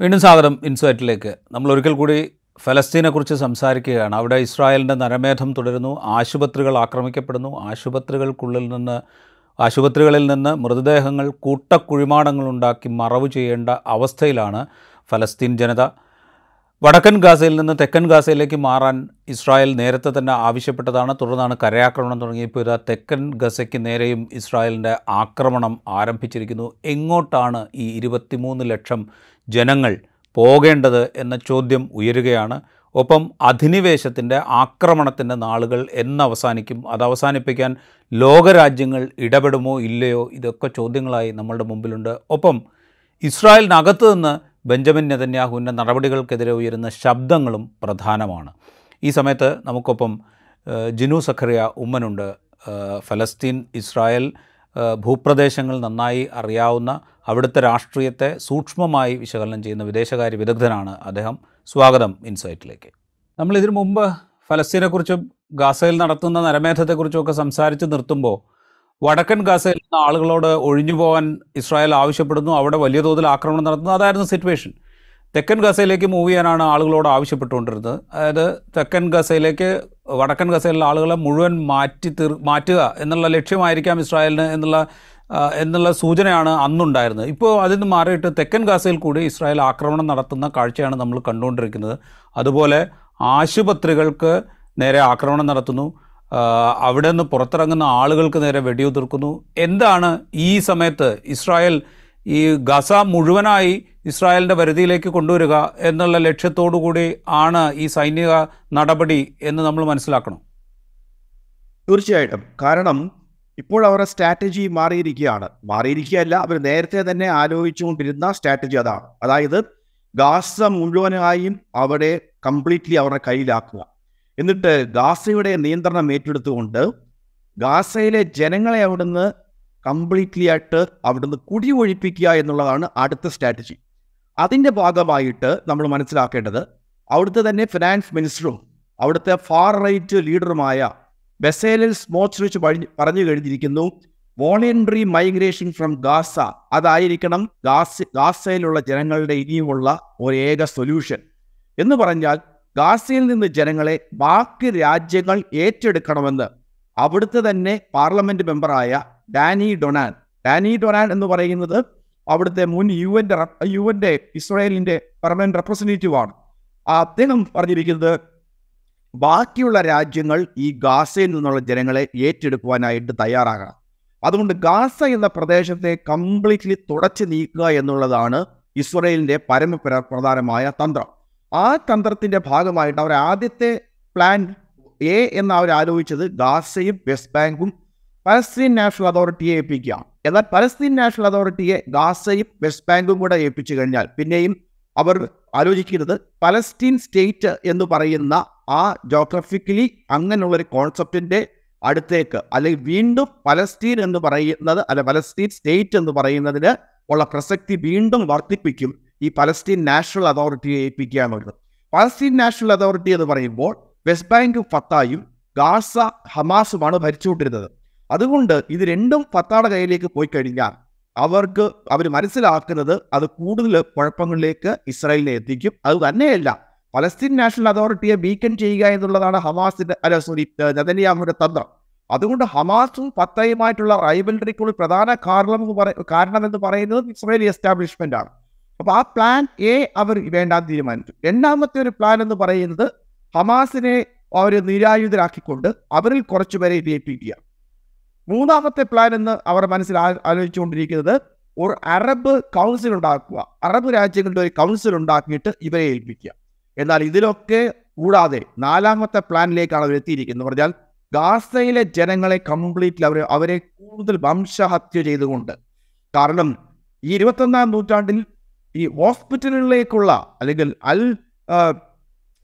വീണ്ടും സ്വാഗതം ഇൻസൈറ്റിലേക്ക്. നമ്മൾ ഒരിക്കൽ കൂടി ഫലസ്തീനെക്കുറിച്ച് സംസാരിക്കുകയാണ്. അവിടെ ഇസ്രായേലിന്റെ നരമേധം തുടരുന്നു ആശുപത്രികൾ ആക്രമിക്കപ്പെടുന്നു ആശുപത്രികൾക്കുള്ളിൽ നിന്ന് ആശുപത്രികളിൽ നിന്ന് മൃതദേഹങ്ങൾ കൂട്ടക്കുഴിമാടങ്ങളുണ്ടാക്കി മറവ് ചെയ്യേണ്ട അവസ്ഥയിലാണ് ഫലസ്തീൻ ജനത. വടക്കൻ ഗാസയിൽ നിന്ന് തെക്കൻ ഗാസയിലേക്ക് മാറാൻ ഇസ്രായേൽ നേരത്തെ തന്നെ ആവശ്യപ്പെട്ടതാണ്. തുടർന്നാണ് കരയാക്രമണം തുടങ്ങിയപ്പോൾ ഇതാ തെക്കൻ ഗസയ്ക്ക് നേരെയും ഇസ്രായേലിന്റെ ആക്രമണം ആരംഭിച്ചിരിക്കുന്നു. എങ്ങോട്ടാണ് ഈ ഇരുപത്തിമൂന്ന് ലക്ഷം ജനങ്ങൾ പോകേണ്ടത് എന്ന ചോദ്യം ഉയരുകയാണ്. ഒപ്പം അധിനിവേശത്തിന്റെ ആക്രമണത്തിന്റെ നാളുകൾ എന്നവസാനിക്കും. അത് അവസാനിപ്പിക്കാൻ ലോകരാജ്യങ്ങൾ ഇടപെടുമോ ഇല്ലയോ ഇതൊക്കെ ചോദ്യങ്ങളായി നമ്മളുടെ മുമ്പിലുണ്ട്. ഒപ്പം ഇസ്രായേലിനകത്ത് നിന്ന് ബെഞ്ചമിൻ നെതന്യാഹുവിന്റെ നടപടികൾക്കെതിരെ ഉയരുന്ന ശബ്ദങ്ങളും പ്രധാനമാണ്. ഈ സമയത്ത് നമുക്കൊപ്പം ജിനു സഖറിയ ഉമ്മനുണ്ട്. ഫലസ്തീൻ ഇസ്രായേൽ ഭൂപ്രദേശങ്ങൾ നന്നായി അറിയാവുന്ന അവിടുത്തെ രാഷ്ട്രീയത്തെ സൂക്ഷ്മമായി വിശകലനം ചെയ്യുന്ന വിദേശകാര്യ വിദഗ്ധനാണ് അദ്ദേഹം. സ്വാഗതം ഇൻസൈറ്റിലേക്ക്. നമ്മൾ ഇതിനു മുമ്പ് ഫലസ്തീനെക്കുറിച്ചും ഗാസയിൽ നടത്തുന്ന നരമേധത്തെക്കുറിച്ചും ഒക്കെ സംസാരിച്ച് നിർത്തുമ്പോൾ വടക്കൻ ഗാസയിൽ നിന്ന് ആളുകളോട് ഒഴിഞ്ഞു പോകാൻ ഇസ്രായേൽ ആവശ്യപ്പെടുന്നു അവിടെ വലിയ തോതിൽ ആക്രമണം നടത്തുന്നു. അതായിരുന്നു സിറ്റുവേഷൻ തെക്കൻ ഗസയിലേക്ക് മൂവ് ചെയ്യാനാണ് ആളുകളോട് ആവശ്യപ്പെട്ടുകൊണ്ടിരുന്നത്. അതായത് തെക്കൻ ഗസയിലേക്ക് വടക്കൻ ഗസയിലുള്ള ആളുകളെ മുഴുവൻ മാറ്റി തീർ മാറ്റുക എന്നുള്ള ലക്ഷ്യമായിരിക്കാം ഇസ്രായേലിന് എന്നുള്ള എന്നുള്ള സൂചനയാണ് അന്നുണ്ടായിരുന്നത്. ഇപ്പോൾ അതിൽ നിന്ന് മാറിയിട്ട് തെക്കൻ ഗാസയിൽ കൂടി ഇസ്രായേൽ ആക്രമണം നടത്തുന്ന കാഴ്ചയാണ് നമ്മൾ കണ്ടുകൊണ്ടിരിക്കുന്നത്. അതുപോലെ ആശുപത്രികൾക്ക് നേരെ ആക്രമണം നടത്തുന്നു. അവിടെ നിന്ന് പുറത്തിറങ്ങുന്ന ആളുകൾക്ക് നേരെ വെടിയുതിർക്കുന്നു. എന്താണ് ഈ സമയത്ത് ഇസ്രായേൽ ഈ ഗസ മുഴുവനായി ഇസ്രായേലിന്റെ പരിധിയിലേക്ക് കൊണ്ടുവരിക എന്നുള്ള ലക്ഷ്യത്തോടു കൂടി ആണ് ഈ സൈനിക നടപടി എന്ന് നമ്മൾ മനസ്സിലാക്കണം? തീർച്ചയായിട്ടും. കാരണം ഇപ്പോൾ അവരുടെ സ്ട്രാറ്റജി മാറിയിരിക്കുകയാണ്. മാറിയിരിക്കുകയല്ല അവർ നേരത്തെ തന്നെ ആലോചിച്ചുകൊണ്ടിരുന്ന സ്ട്രാറ്റജി അതാണ്. അതായത് ഗാസ മുഴുവനായും അവിടെ കംപ്ലീറ്റ്ലി അവരുടെ കയ്യിലാക്കുക. എന്നിട്ട് ഗാസയുടെ നിയന്ത്രണം ഏറ്റെടുത്തുകൊണ്ട് ഗാസയിലെ ജനങ്ങളെ അവിടുന്ന് കംപ്ലീറ്റ്ലി ആയിട്ട് അവിടുന്ന് കുടിയൊഴിപ്പിക്കുക എന്നുള്ളതാണ് അടുത്ത സ്ട്രാറ്റജി അതിന്റെ ഭാഗമായിട്ട് നമ്മൾ മനസ്സിലാക്കേണ്ടത് അവിടുത്തെ തന്നെ ഫിനാൻസ് മിനിസ്റ്ററും അവിടുത്തെ ഫാർ റൈറ്റ് ലീഡറുമായ ബെസേലിൽ സ്മോച്ച് പറഞ്ഞു കഴിഞ്ഞിരിക്കുന്നു വോളണ്ടറി മൈഗ്രേഷൻ ഫ്രം ഗാസ അതായിരിക്കണം ഗാസ ഗാസയിലുള്ള ജനങ്ങളുടെ ഇനിയുമുള്ള ഏക സൊല്യൂഷൻ. എന്ന് പറഞ്ഞാൽ ഗാസയിൽ നിന്ന് ജനങ്ങളെ ബാക്കി രാജ്യങ്ങൾ ഏറ്റെടുക്കണമെന്ന് അവിടുത്തെ തന്നെ പാർലമെന്റ് മെമ്പറായ ഡാനി ഡൊനാൻ ഡാനി ഡൊനാൻ എന്ന് പറയുന്നത് അവിടുത്തെ മുൻ യു എന്റെ യു എന്റെ ഇസ്രായേലിന്റെ പെർമനന്റ് റെപ്രസെന്റേറ്റീവ് ആണ്. അദ്ദേഹം പറഞ്ഞിരിക്കുന്നത് ബാക്കിയുള്ള രാജ്യങ്ങൾ ഈ ഗാസയിൽ നിന്നുള്ള ജനങ്ങളെ ഏറ്റെടുക്കുവാനായിട്ട് തയ്യാറാകണം. അതുകൊണ്ട് ഗാസ എന്ന പ്രദേശത്തെ കംപ്ലീറ്റ്ലി തുടച്ചു നീക്കുക എന്നുള്ളതാണ് ഇസ്രയേലിന്റെ പരമ പ്രധാനമായ തന്ത്രം. ആ തന്ത്രത്തിന്റെ ഭാഗമായിട്ട് അവർ ആദ്യത്തെ പ്ലാൻ എ എന്ന് അവർ ആലോചിച്ചത് ഗാസയും വെസ്റ്റ് ബാങ്കും പലസ്തീൻ നാഷണൽ അതോറിറ്റിയെ ഏൽപ്പിക്കുക. എന്നാൽ പലസ്തീൻ നാഷണൽ അതോറിറ്റിയെ ഗാസയും വെസ്റ്റ് ബാങ്കും കൂടെ ഏൽപ്പിച്ചു കഴിഞ്ഞാൽ പിന്നെയും അവർ ആലോചിക്കുന്നത് പലസ്തീൻ സ്റ്റേറ്റ് എന്ന് പറയുന്ന ആ ജോഗ്രഫിക്കലി അങ്ങനെയുള്ളൊരു കോൺസെപ്റ്റിന്റെ അടുത്തേക്ക് അല്ലെങ്കിൽ വീണ്ടും പലസ്തീൻ എന്ന് പറയുന്നത് അല്ല പലസ്തീൻ സ്റ്റേറ്റ് എന്ന് പറയുന്നതിന് ഉള്ള പ്രസക്തി വീണ്ടും വർദ്ധിപ്പിക്കും ഈ പലസ്തീൻ നാഷണൽ അതോറിറ്റിയെ ഏൽപ്പിക്കുക എന്നുള്ളത്. പലസ്തീൻ നാഷണൽ അതോറിറ്റി എന്ന് പറയുമ്പോൾ വെസ്റ്റ് ബാങ്കും ഫത്തായും ഗാസ ഹമാസുമാണ് ഭരിച്ചുകൊണ്ടിരുന്നത്. അതുകൊണ്ട് ഇത് രണ്ടും ഫത്താടെ കയ്യിലേക്ക് പോയി കഴിഞ്ഞാൽ അവർക്ക് അവർ മനസ്സിലാക്കുന്നത് അത് കൂടുതൽ കുഴപ്പങ്ങളിലേക്ക് ഇസ്രായേലിനെ എത്തിക്കും. അത് തന്നെയല്ല പലസ്തീൻ നാഷണൽ അതോറിറ്റിയെ വീക്കൻ ചെയ്യുക എന്നുള്ളതാണ് ഹമാസിന്റെ അല്ല സോറി നെതന്യാഹുവിന്റെ തന്ത്രം. അതുകൊണ്ട് ഹമാസും ഫത്തയുമായിട്ടുള്ള റൈബലറിക്കുള്ള പ്രധാന കാരണം കാരണം എന്ന് പറയുന്നത് ഇസ്രയേലി എസ്റ്റാബ്ലിഷ്മെന്റ് ആണ്. അപ്പൊ ആ പ്ലാൻ എ അവർ വേണ്ടാൻ തീരുമാനിച്ചു. രണ്ടാമത്തെ ഒരു പ്ലാൻ എന്ന് പറയുന്നത് ഹമാസിനെ അവർ നിരായുധരാക്കിക്കൊണ്ട് അവരിൽ കുറച്ചുപേരെ ലയിപ്പിക്കുക മൂന്നാമത്തെ പ്ലാൻ എന്ന് അവർ മനസ്സിൽ ആലോചിച്ചുകൊണ്ടിരിക്കുന്നത് ഒരു അറബ് കൗൺസിൽ ഉണ്ടാക്കുക. അറബ് രാജ്യങ്ങളുടെ ഒരു കൗൺസിൽ ഉണ്ടാക്കിയിട്ട് ഇവരെ ഏൽപ്പിക്കുക. എന്നാൽ ഇതിലൊക്കെ കൂടാതെ നാലാമത്തെ പ്ലാനിലേക്കാണ് അവർ എത്തിയിരിക്കുന്നത്. പറഞ്ഞാൽ ഗാസയിലെ ജനങ്ങളെ കംപ്ലീറ്റ്ലി അവർ അവരെ കൂടുതൽ വംശഹത്യ ചെയ്തുകൊണ്ട്. കാരണം ഈ ഇരുപത്തൊന്നാം നൂറ്റാണ്ടിൽ ഈ ഹോസ്പിറ്റലുകളിലേക്കുള്ള അല്ലെങ്കിൽ അൽ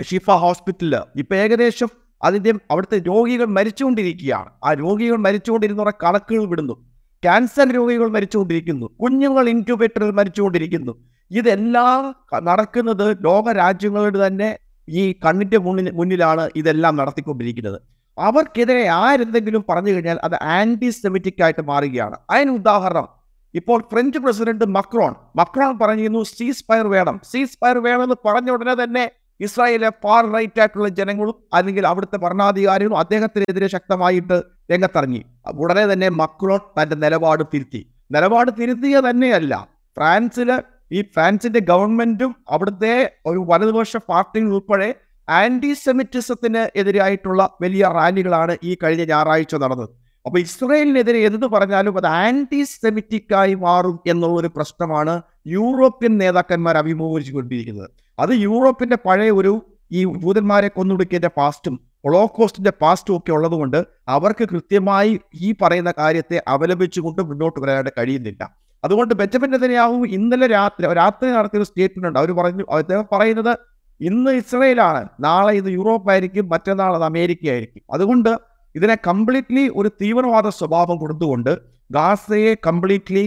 ഷിഫ ഹോസ്പിറ്റലിൽ ഇപ്പം ഏകദേശം അതിന്റെ അവിടുത്തെ രോഗികൾ മരിച്ചുകൊണ്ടിരിക്കുകയാണ്. ആ രോഗികൾ മരിച്ചുകൊണ്ടിരുന്നവരെ കണക്കുകൾ വിടുന്നു. ക്യാൻസർ രോഗികൾ മരിച്ചുകൊണ്ടിരിക്കുന്നു. കുഞ്ഞുങ്ങൾ ഇൻക്യുബേറ്ററിൽ മരിച്ചുകൊണ്ടിരിക്കുന്നു. ഇതെല്ലാം നടക്കുന്നത് ലോക രാജ്യങ്ങളുടെ തന്നെ ഈ കണ്ണിന്റെ മുന്നിൽ മുന്നിലാണ് ഇതെല്ലാം നടത്തിക്കൊണ്ടിരിക്കുന്നത്. അവർക്കെതിരെ ആരെന്തെങ്കിലും പറഞ്ഞു കഴിഞ്ഞാൽ അത് ആന്റി സെമിറ്റിക് ആയിട്ട് മാറുകയാണ്. അതിന് ഉദാഹരണം ഇപ്പോൾ ഫ്രഞ്ച് പ്രസിഡന്റ് മക്രോൺ മക്രോൺ പറഞ്ഞിരുന്നു സീസ് ഫയർ വേണം. സീസ് ഫയർ വേണമെന്ന് പറഞ്ഞ ഉടനെ തന്നെ ഇസ്രായേലിലെ ഫാർ റൈറ്റ് ആയിട്ടുള്ള ജനങ്ങളും അല്ലെങ്കിൽ അവിടുത്തെ ഭരണാധികാരികളും അദ്ദേഹത്തിനെതിരെ ശക്തമായിട്ട് രംഗത്തിറങ്ങി. ഉടനെ തന്നെ മക്രോൺ തന്റെ നിലപാട് തിരുത്തി. നിലപാട് തിരുത്തിയ തന്നെയല്ല. ഫ്രാൻസിൽ ഈ ഫ്രാൻസിന്റെ ഗവൺമെന്റും അവിടുത്തെ ഒരു വലതുപക്ഷ പാർട്ടികൾ ഉൾപ്പെടെ ആന്റി സെമിറ്റിസത്തിന് എതിരായിട്ടുള്ള വലിയ റാലികളാണ് ഈ കഴിഞ്ഞ ഞായറാഴ്ച നടന്നത്. അപ്പൊ ഇസ്രയേലിനെതിരെ എന്ത് പറഞ്ഞാലും അത് ആന്റി സെമിറ്റിക്കായി മാറും എന്നുള്ള ഒരു പ്രശ്നമാണ് യൂറോപ്യൻ നേതാക്കന്മാർ അഭിമുഖീകരിച്ചുകൊണ്ടിരിക്കുന്നത്. അത് യൂറോപ്പിന്റെ പഴയ ഒരു ഈ ജൂതന്മാരെ കൊന്നൊടുക്കിയതിന്റെ പാസ്റ്റും ഹൊളോകോസ്റ്റിന്റെ പാസ്റ്റും ഒക്കെ ഉള്ളതുകൊണ്ട് അവർക്ക് കൃത്യമായി ഈ പറയുന്ന കാര്യത്തെ അവലംബിച്ചുകൊണ്ട് മുന്നോട്ട് വരാനായിട്ട് കഴിയുന്നില്ല. അതുകൊണ്ട് ബെഞ്ചമിൻ നെതന്യാഹു ഇന്നലെ രാത്രി രാത്രി നടത്തിയ ഒരു സ്റ്റേറ്റ്മെന്റ് ഉണ്ട്. അവർ പറഞ്ഞു അദ്ദേഹം പറയുന്നത് ഇന്ന് ഇസ്രയേലാണ് നാളെ ഇത് യൂറോപ്പ് ആയിരിക്കും മറ്റന്നാൾ അത് അമേരിക്ക ആയിരിക്കും അതുകൊണ്ട് ഇതിനെ കംപ്ലീറ്റ്ലി ഒരു തീവ്രവാദ സ്വഭാവം കൊടുത്തുകൊണ്ട് ഗാസയെ കംപ്ലീറ്റ്ലി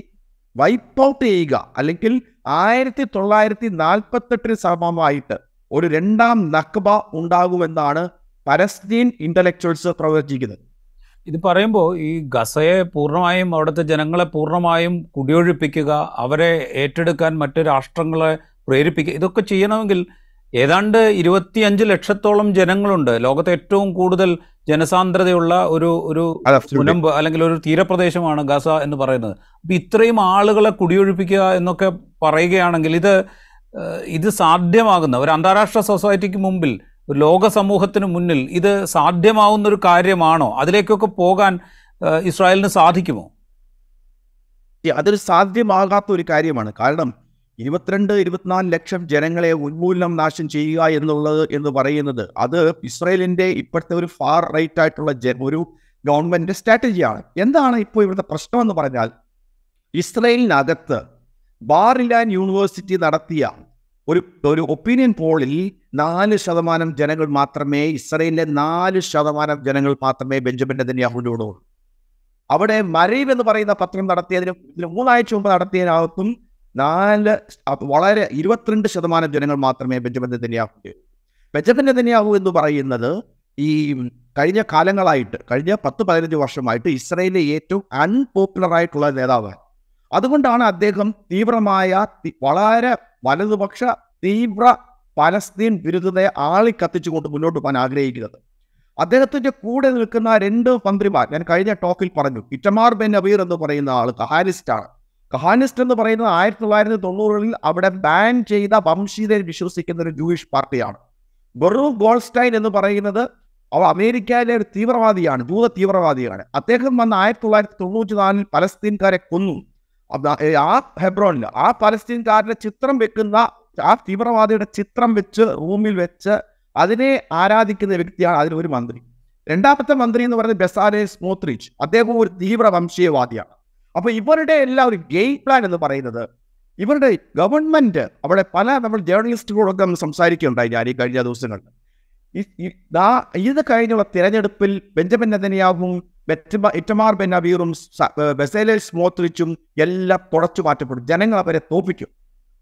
വൈപ്പ് ഔട്ട് ചെയ്യുക. അല്ലെങ്കിൽ ആയിരത്തി തൊള്ളായിരത്തി നാൽപ്പത്തെട്ടിന് സമമായിട്ട് ഒരു രണ്ടാം നക്ബ ഉണ്ടാകുമെന്നാണ് പലസ്തീൻ ഇന്റലക്ച്വൽസ് പ്രവചിക്കുന്നത്. ഇത് പറയുമ്പോൾ ഈ ഗസയെ പൂർണമായും അവിടുത്തെ ജനങ്ങളെ പൂർണമായും കുടിയൊഴിപ്പിക്കുക അവരെ ഏറ്റെടുക്കാൻ മറ്റു രാഷ്ട്രങ്ങളെ പ്രേരിപ്പിക്കുക ഇതൊക്കെ ചെയ്യണമെങ്കിൽ ഏതാണ്ട് ഇരുപത്തിയഞ്ച് ലക്ഷത്തോളം ജനങ്ങളുണ്ട്. ലോകത്തെ ഏറ്റവും കൂടുതൽ ജനസാന്ദ്രതയുള്ള ഒരു ഒരു മുനമ്പ് അല്ലെങ്കിൽ ഒരു തീരപ്രദേശമാണ് ഗസ എന്ന് പറയുന്നത്. അപ്പം ഇത്രയും ആളുകളെ കുടിയൊഴിപ്പിക്കുക എന്നൊക്കെ പറയുകയാണെങ്കിൽ ഇത് ഇത് സാധ്യമാകുന്ന ഒരു അന്താരാഷ്ട്ര സൊസൈറ്റിക്ക് മുമ്പിൽ ലോക സമൂഹത്തിന് മുന്നിൽ ഇത് സാധ്യമാവുന്ന ഒരു കാര്യമാണോ? അതിലേക്കൊക്കെ പോകാൻ ഇസ്രായേലിന് സാധിക്കുമോ? അതൊരു സാധ്യമാകാത്ത ഒരു കാര്യമാണ്. കാരണം ഇരുപത്തിരണ്ട് ഇരുപത്തിനാല് ലക്ഷം ജനങ്ങളെ ഉന്മൂലനം നാശം ചെയ്യുക എന്നുള്ളത് എന്ന് പറയുന്നത് അത് ഇസ്രയേലിന്റെ ഇപ്പോഴത്തെ ഒരു ഫാർ റൈറ്റ് ആയിട്ടുള്ള ഒരു ഗവൺമെന്റ് സ്ട്രാറ്റജിയാണ് എന്താണ് ഇപ്പോൾ ഇവിടുത്തെ പ്രശ്നം എന്ന് പറഞ്ഞാൽ ഇസ്രയേലിനകത്ത് ബാറിലാൻ യൂണിവേഴ്സിറ്റി നടത്തിയ ഒരു ഒരു ഒപ്പീനിയൻ പോളിൽ നാല് ശതമാനം ജനങ്ങൾ മാത്രമേ ഇസ്രയേലിലെ നാല് ശതമാനം ജനങ്ങൾ മാത്രമേ ബെഞ്ചമിൻ നെതന്യാഹുവിനോടുള്ളൂ അവിടെ മരീവ് എന്ന് പറയുന്ന പത്രം നടത്തിയതിന് മൂന്നാഴ്ച മുമ്പ് നടത്തിയതിനകത്തും നാല് വളരെ ഇരുപത്തിരണ്ട് ശതമാനം ജനങ്ങൾ മാത്രമേ ബെഞ്ചമിൻ നെതന്യാഹു ബെഞ്ചമിൻ നെതന്യാഹു എന്ന് പറയുന്നത് ഈ കഴിഞ്ഞ കാലങ്ങളായിട്ട് കഴിഞ്ഞ പത്ത് പതിനഞ്ച് വർഷമായിട്ട് ഇസ്രയേലിലെ ഏറ്റവും അൺപോപ്പുലർ ആയിട്ടുള്ള നേതാവാണ്. അതുകൊണ്ടാണ് അദ്ദേഹം തീവ്രമായ വളരെ വലതുപക്ഷ തീവ്ര പലസ്തീൻ വിരുദ്ധതയെ ആളിക്കത്തിച്ചുകൊണ്ട് മുന്നോട്ട് പോകാൻ ആഗ്രഹിക്കുന്നത്. അദ്ദേഹത്തിന്റെ കൂടെ നിൽക്കുന്ന രണ്ട് മന്ത്രിമാർ ഞാൻ കഴിഞ്ഞ ടോക്കിൽ പറഞ്ഞു ഇറ്റമാർ ബെൻ അബീർ എന്ന് പറയുന്ന ആൾ കഹാനിസ്റ്റാണ്. കഹാനിസ്റ്റ് എന്ന് പറയുന്നത് ആയിരത്തി തൊള്ളായിരത്തി തൊണ്ണൂറുകളിൽ അവിടെ ബാൻ ചെയ്ത വംശീയതയിൽ വിശ്വസിക്കുന്ന ഒരു ജൂയിഷ് പാർട്ടിയാണ്. ബെറു ഗോൾസ്റ്റൈൻ എന്ന് പറയുന്നത് അവ അമേരിക്കയിലെ ഒരു തീവ്രവാദിയാണ് ജൂത തീവ്രവാദിയാണ് അദ്ദേഹം വന്ന് ആയിരത്തി തൊള്ളായിരത്തി തൊണ്ണൂറ്റി നാലിൽ പലസ്തീൻകാരെ കൊന്നു. ആ ഹെബ്രോണിൽ ആ പലസ്തീൻകാരുടെ ചിത്രം വെക്കുന്ന ആ തീവ്രവാദിയുടെ ചിത്രം വെച്ച് റൂമിൽ വെച്ച് അതിനെ ആരാധിക്കുന്ന വ്യക്തിയാണ് അതിലൊരു മന്ത്രി. രണ്ടാമത്തെ മന്ത്രി എന്ന് പറയുന്നത് ബെസാലെ സ്മോത്രിച്ച്. അദ്ദേഹം ഒരു തീവ്ര വംശീയവാദിയാണ് അപ്പൊ ഇവരുടെ എല്ലാ ഒരു ഗെയിം പ്ലാൻ എന്ന് പറയുന്നത് ഇവരുടെ ഗവൺമെന്റ് അവിടെ പല നമ്മൾ ജേർണലിസ്റ്റുകളൊക്കെ നമ്മൾ സംസാരിക്കുകയുണ്ടായി ഞാൻ ഈ കഴിഞ്ഞ ദിവസങ്ങളിൽ. ഇത് കഴിഞ്ഞുള്ള തിരഞ്ഞെടുപ്പിൽ ബെഞ്ചമിൻ നെതന്യാവും ഇറ്റമാർ ബെൻ അബീറും ബെസേലെ സ്മോത്രിച്ചും എല്ലാം തുടച്ചു മാറ്റപ്പെടും. ജനങ്ങൾ അവരെ തോപ്പിക്കും